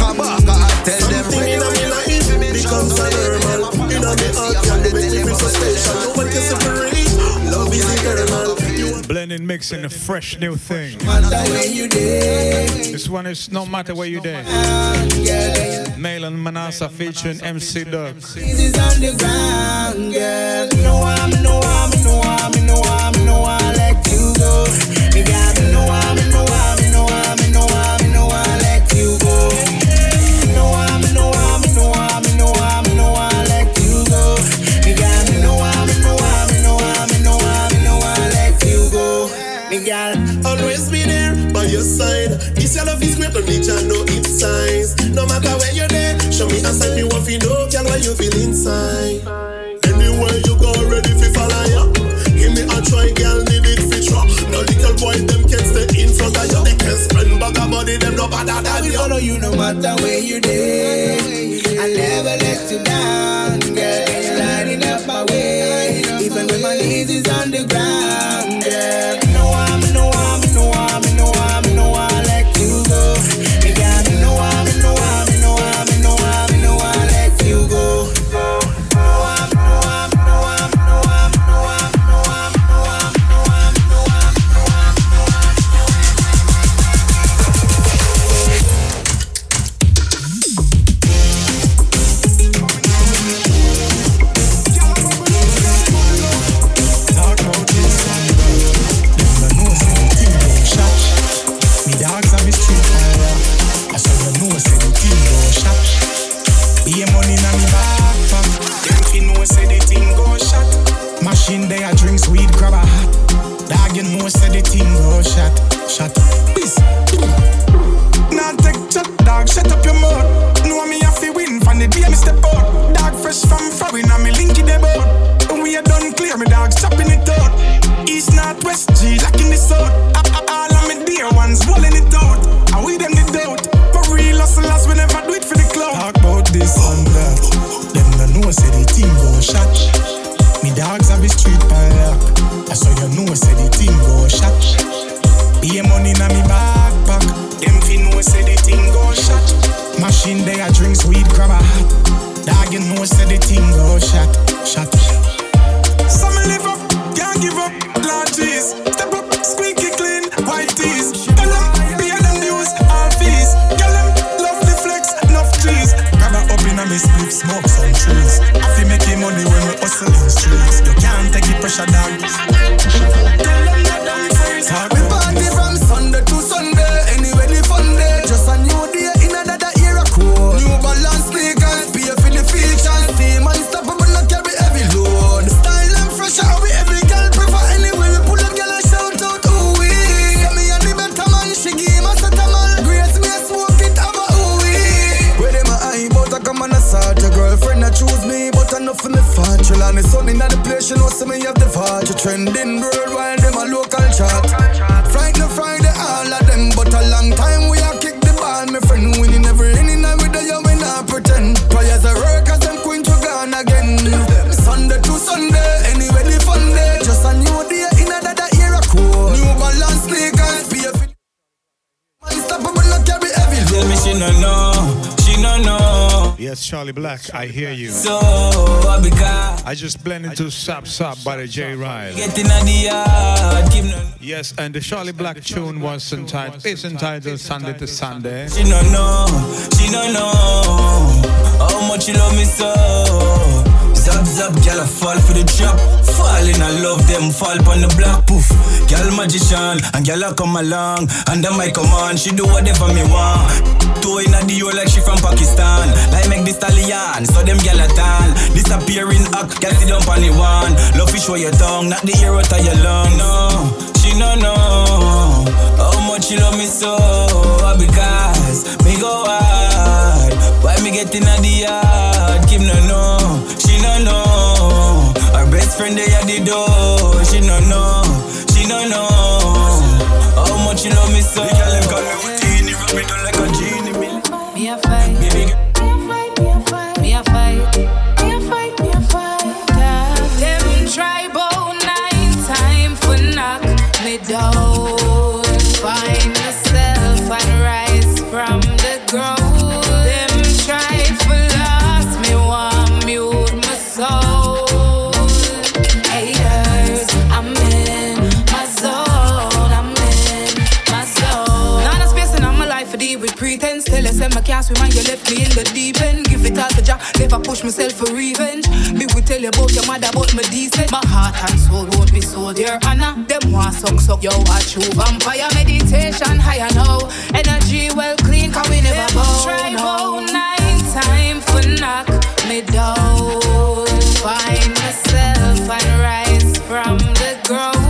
Come back, I tell them ready when you a blocks pan them head, but them a dready. But me. Who can hear them a go feel? Come back, I tell them ready Love is eternal. Blending, mixing a fresh new thing. This one is no matter where you there. Male and Manasa featuring MC Duck. This is underground, girl. No, I'm no, I'm no, I'm no, I'm no, I let you go. Sign you know, girl, what you feel inside. Anywhere you go, ready fi follow ya. Give me a try, girl, need it fi try. No little boy, them can't stay in front of you. They can't spend back a body, them no better I than you. follow you no matter where you there. I never let you down, Sap Sap by the J Ryle. getting at the yard, give. Yes, and the Charlie Black tune was entitled, it's entitled Sunday to Sunday. She no know, she no know how much you love me so. Zap zap, I fall for the trap. Falling, I love them, fall on the block, poof. Girl magician, and I come along. Under my command, she do whatever me want. Toe in the yo like she from Pakistan. Like make this stallion, so them girl a tan. Disappearing act, girl sit down on the one. Love fish show your tongue, not the ear out of your lung. No, she no know how much she love me so. Because me go hard, why me get in the yard? Kim no know, she no know. Our best friend they at the door, she no know, she no know how much she love me so. Never push myself for revenge. Me will tell you about your mother, but me decent. My heart and soul won't be sold, dear Anna. Them want suck suck, yo, I true vampire meditation. Higher now, energy well clean, cause we never bow. Try bow nine time for knock me down. Find myself and rise from the ground.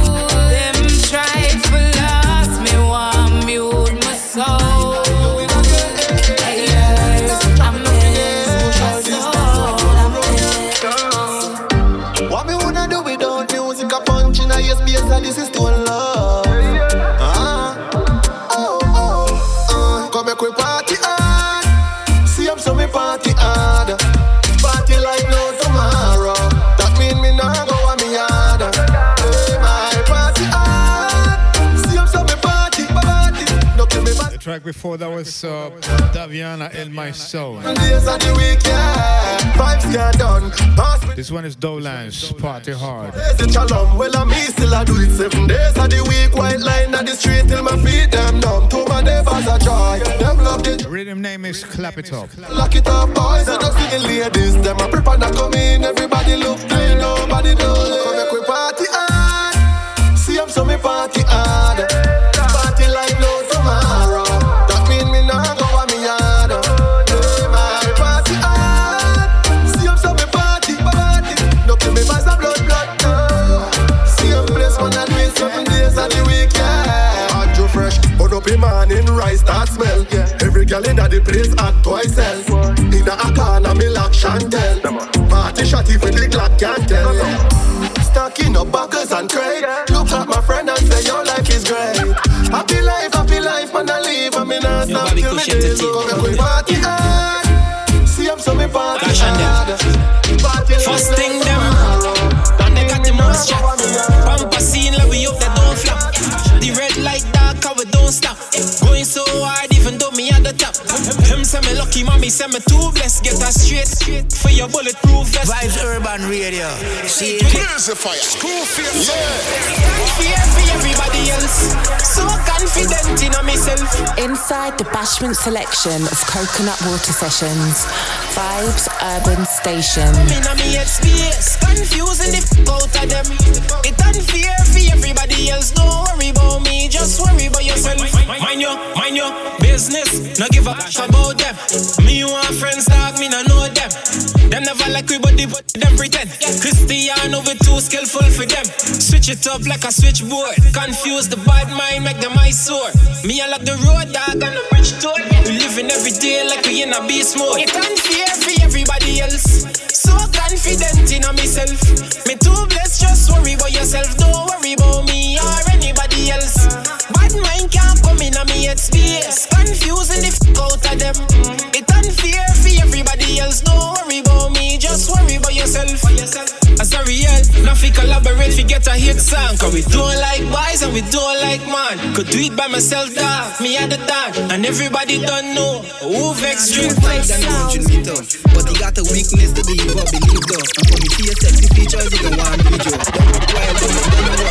Before that was uh, Daviana in My Soul. This one is Dolans, Party Hard. I still I do the the street till my feet them numb. To my I try. Them love Rhythm name is Clap It Up. lock it up, boys. And I see the ladies. Them a prep and I come in. Everybody look clean, nobody know. Come make we party hard. See I'm so me party hard. Girl in the place at twice eh? sell. In a corner, me lock Chantel. Party shotty for the Glock can't tell. Stacking up buckles and crate. Look at my friend and say your life is great. Happy life, happy life, man, I live. I mean, I stop till me days. Make we party hard. See, I'm so me party hard. Bulletproof vest. Vibes Urban Radio. See it. Crazy fire. Screw face. Yeah. Fear for everybody else. So confident in myself. Inside the Bashment selection of Coconut Water Sessions. Vibes Urban Station. In a me space. Confusing the f out of them. It unfair for everybody else. Don't worry about me. Just worry about yourself. Mind your, mind your business. No give a about them. Me want friends dog, me no know them. Them never like we, but they put them pretend. Cristiano we too skillful for them. Switch it up like a switchboard. Confuse the bad mind, make them eyesore. Me I like the road dog and the bridge door. We living every day like we in a beast mode. It unfair for everybody else. So confident in myself. Me too blessed, just worry about yourself. Don't worry about me space. Confusing the f out of them. It unfair for everybody else. Don't worry about me, just worry about yourself. As a real, not fi collaborate, fi get a hit song. Cause we don't like boys and we don't like man. Could do it by myself, dog. Me at the time, and everybody don't know who vex you. Like that country me tough, but he got a weakness to believe or believe though. And for me, see a sexy features, you can want me Joe. Don't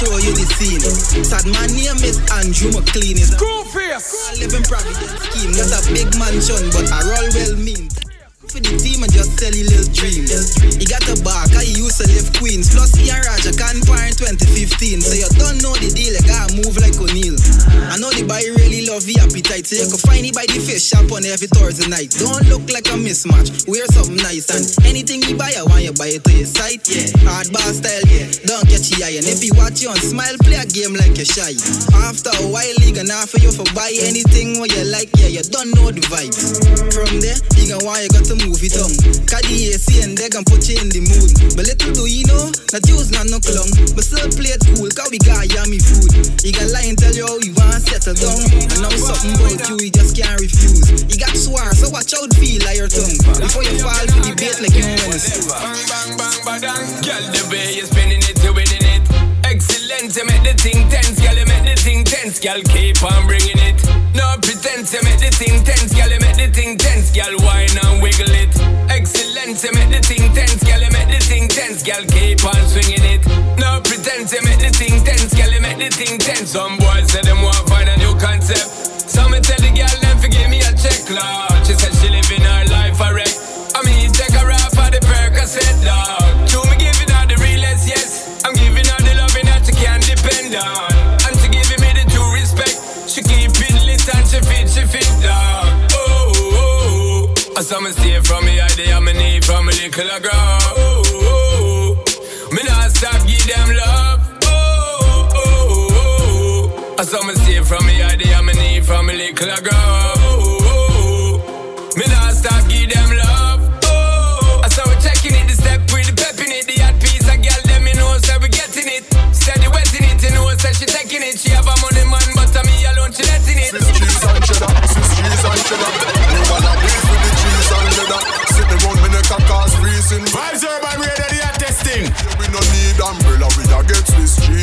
show you the scene. Sad man name is Andrew McLean. Go face. Live in Providence scheme, not a big mansion, but a roll well mean. For the team and just sell you little dreams. He got a back, I used to live Queens. Plus, he and Raja can par in 2015. So you don't know the deal, you gotta move like O'Neal. I know the boy really love the appetite, so you can find it by the fish shop on every Thursday night. Don't look like a mismatch, wear something nice and anything you buy, I want you buy it to your site. Yeah, hard bar style, yeah. Don't catch your eye, and if you watch you on smile, play a game like you're shy. After a while, he gonna offer you for buy anything what you like, yeah. You don't know the vibes. From there, he gonna want you got to move it on. Cause the AC eh, and they can put you in the mood. But little do you know, not use not no long. But still play it cool, cause we got yummy food. He got lie and tell you how you want settle down. And now something about you, he just can't refuse. He got swore, so watch out feel like your tongue. Before you fall for the bait like you want to Bang, bang, bang, bang, Girl, the way you're spinning it, you're winning it. Excellent, you make the thing tense, girl, you make the thing tense, girl, keep on bringing it. No pretense, make the thing tense, girl, make the thing tense, girl, wine and wiggle it. Excellent, you make the thing tense, girl, make the thing tense, girl, keep on swinging it. No pretense, make the thing tense, girl, make the thing tense. Some boys say them want find a new concept. Some me tell the girl them forgive me a check, Lord. I saw me stay from me idea, me need from a little girl. Oh, oh, oh. Me not stop give them love. Oh, oh, oh. I saw me stay from me idea, me need from a little girl. Oh. Me not stop give them love. Oh, I saw we checking it, the step with the pep in it, the hot piece of girl, them me know, say we getting it. Steady wetting it, you know, say she taking it. She have a money man, but to me alone, she letting it. Swiss cheese and cheddar, Swiss cheese and cheddar.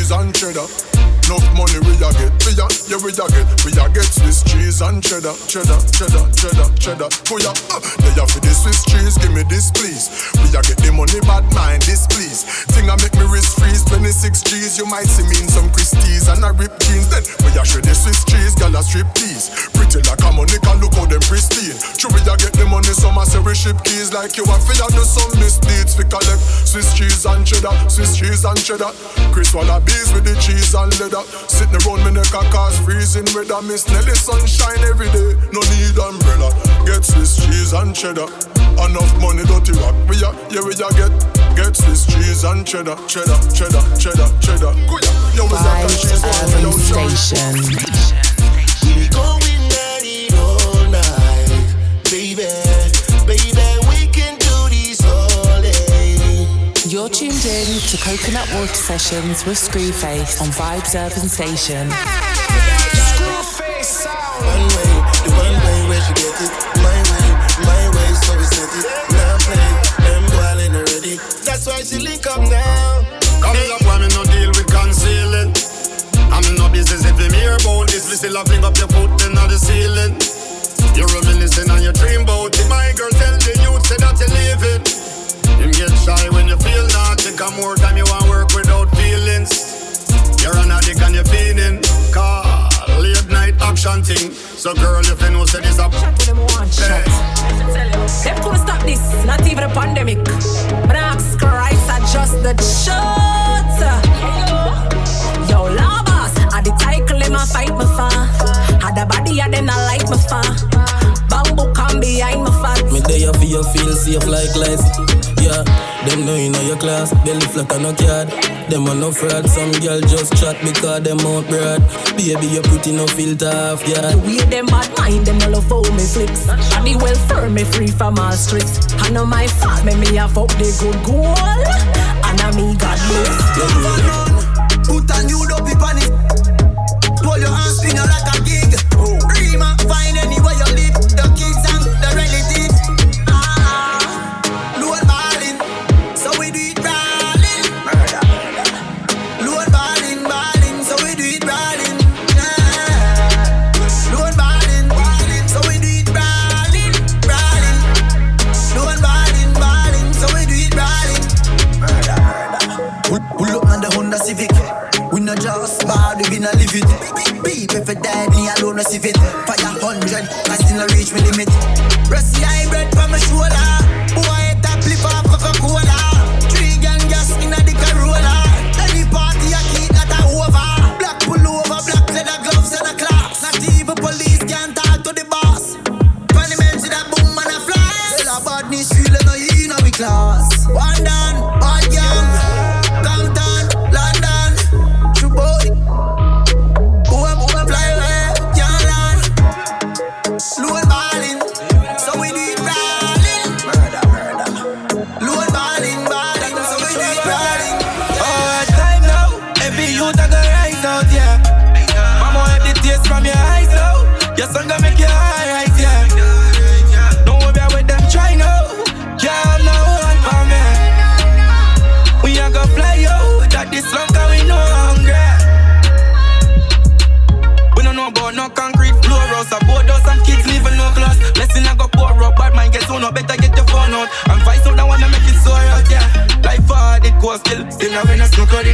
Cheese and cheddar. Enough money we a get, we a, yeah we a get, we a get Swiss cheese and cheddar, cheddar, cheddar, cheddar, cheddar. We a, uh, they a for the Swiss cheese, give me this please. We a get the money, bad mind this please. Thing a make me wrist freeze, 26 G's, you might see me in some Christies and a rip jeans. Then we a shred the Swiss cheese, gal a strip tease. Pretty like a money can look how them pristine. True we a get the money, some a say we ship keys like you a fi a do some misdeeds. We collect Swiss cheese and cheddar, Swiss cheese and cheddar. Chris Wallabies with the cheese and leather. Sitting around me neck a cause freezing weather. Miss Nelly sunshine every day. No need umbrella. Get Swiss cheese and cheddar. Enough money dirty rock. We a yeah we a get get Swiss cheese and cheddar, cheddar, cheddar, cheddar, cheddar. Yo, we a cheese Station. We going You're tuned in to Coconut Water Sessions with Screwface on Vibes Urban Station. One way, the one way where she get it. My way, my way, so we set it. Now play, them ballin' already. That's why she link up now. Coming up, why me no deal with concealing? I'm in no business if you hear about this. We still have fling up your foot in the ceiling. You're reminiscing on your dream boat. My girl feel naughty. Come more time you want work without feelings. You're an addict and you're feeling. Call late night action thing. So girl, if you know say this up. Shut them one shot. Them couldn't stop this, not even a pandemic. But I ask Christ, adjust the shots. Yo, Labas, I the title in my fight my fa. Had a body, I then I like my fa. Bamboo come behind my fat. Me there for you feel safe like life. Yeah, them know you know your class. Belly flat and no card. Them are no fraud. Some girl just chat because them out broad. Baby, you pretty no filter off, yeah. The way them bad mind, them no love how me flips. Body well firm, me free from all strips. I know my fault, me me have up the good goal. And I me God bless. Put a new dopey on it. Fire hundred, I still no reach me limit. Still. Still now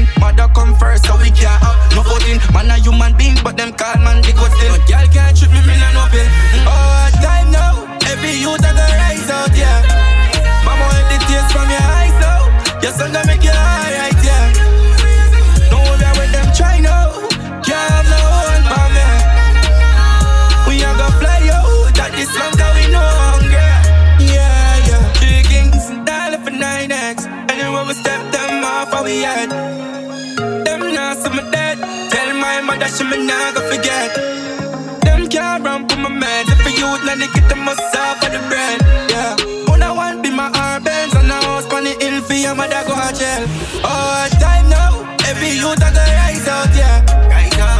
get the most off of the bread. Yeah. One I want be my R-Benz and a house on the hill for your mother go to jail. Oh, time now. Every youth I go rise out, yeah.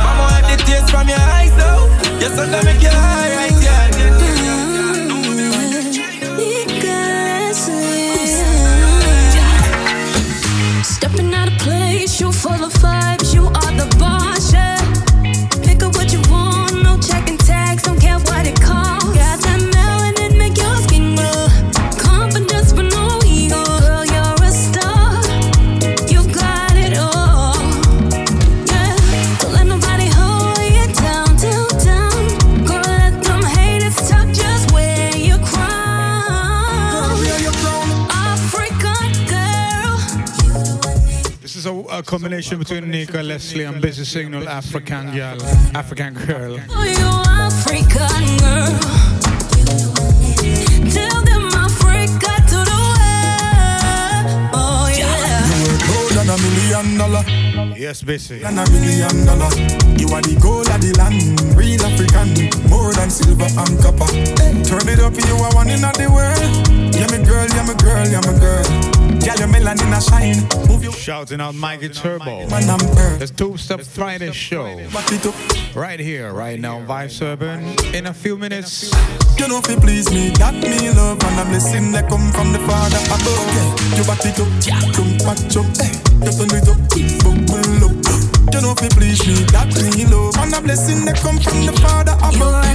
Mama have the taste from your eyes now. Your son gonna make you alright, yeah. Stepping out of place, you full of vibes, combination between Nika, Leslie, and Busy Signal, African girl, African girl. Oh, you African girl. Tell them Africa to the world. Oh yeah. More than a million dollar. Yes, Busy. Than a million dollar. You are the gold of the land, real African, more than silver and copper. Turn it up, you are one in the world. Yeah, me girl, yeah, me girl, yeah, me girl. Yeah, your melanin a shine. Move your Shouting out Mikey Turbo. man, I'm earth. The Two Step Friday show. Right here, right now, Vibes Urban. In a few minutes. You know if you please me, that me love and a blessing that come from the Father above. Yeah, you back it up, don't patch up, eh. You turn it up, bubble up. You know if you please me, that me love and a blessing that come from the Father above. You're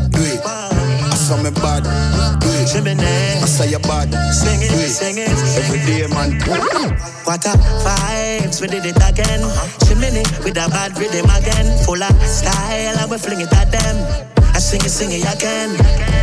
it. Saw me bad, it. I say you're bad, sing it, sing it. Every day, man. What a vibes, we did it again. Chimney with a bad rhythm again. Full of style, and we fling it at them. I sing it, sing it again.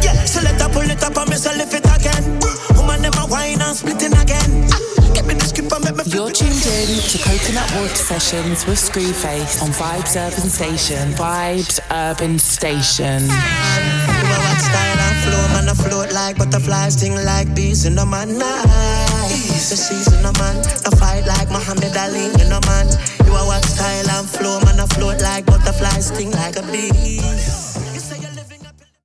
Yeah, so let her pull it up and me so lift it again. Woman never whine and splitting again. You're tuned in to Coconut Water Sessions with Screwface on Vibes Urban Station. Vibes Urban Station. You are what style and flow, man, I float like butterflies, sting like bees in the man. The season, no man. I fight like Muhammad Ali, you know, man. You are what style and flow, man, I float like butterflies, sting like a bee.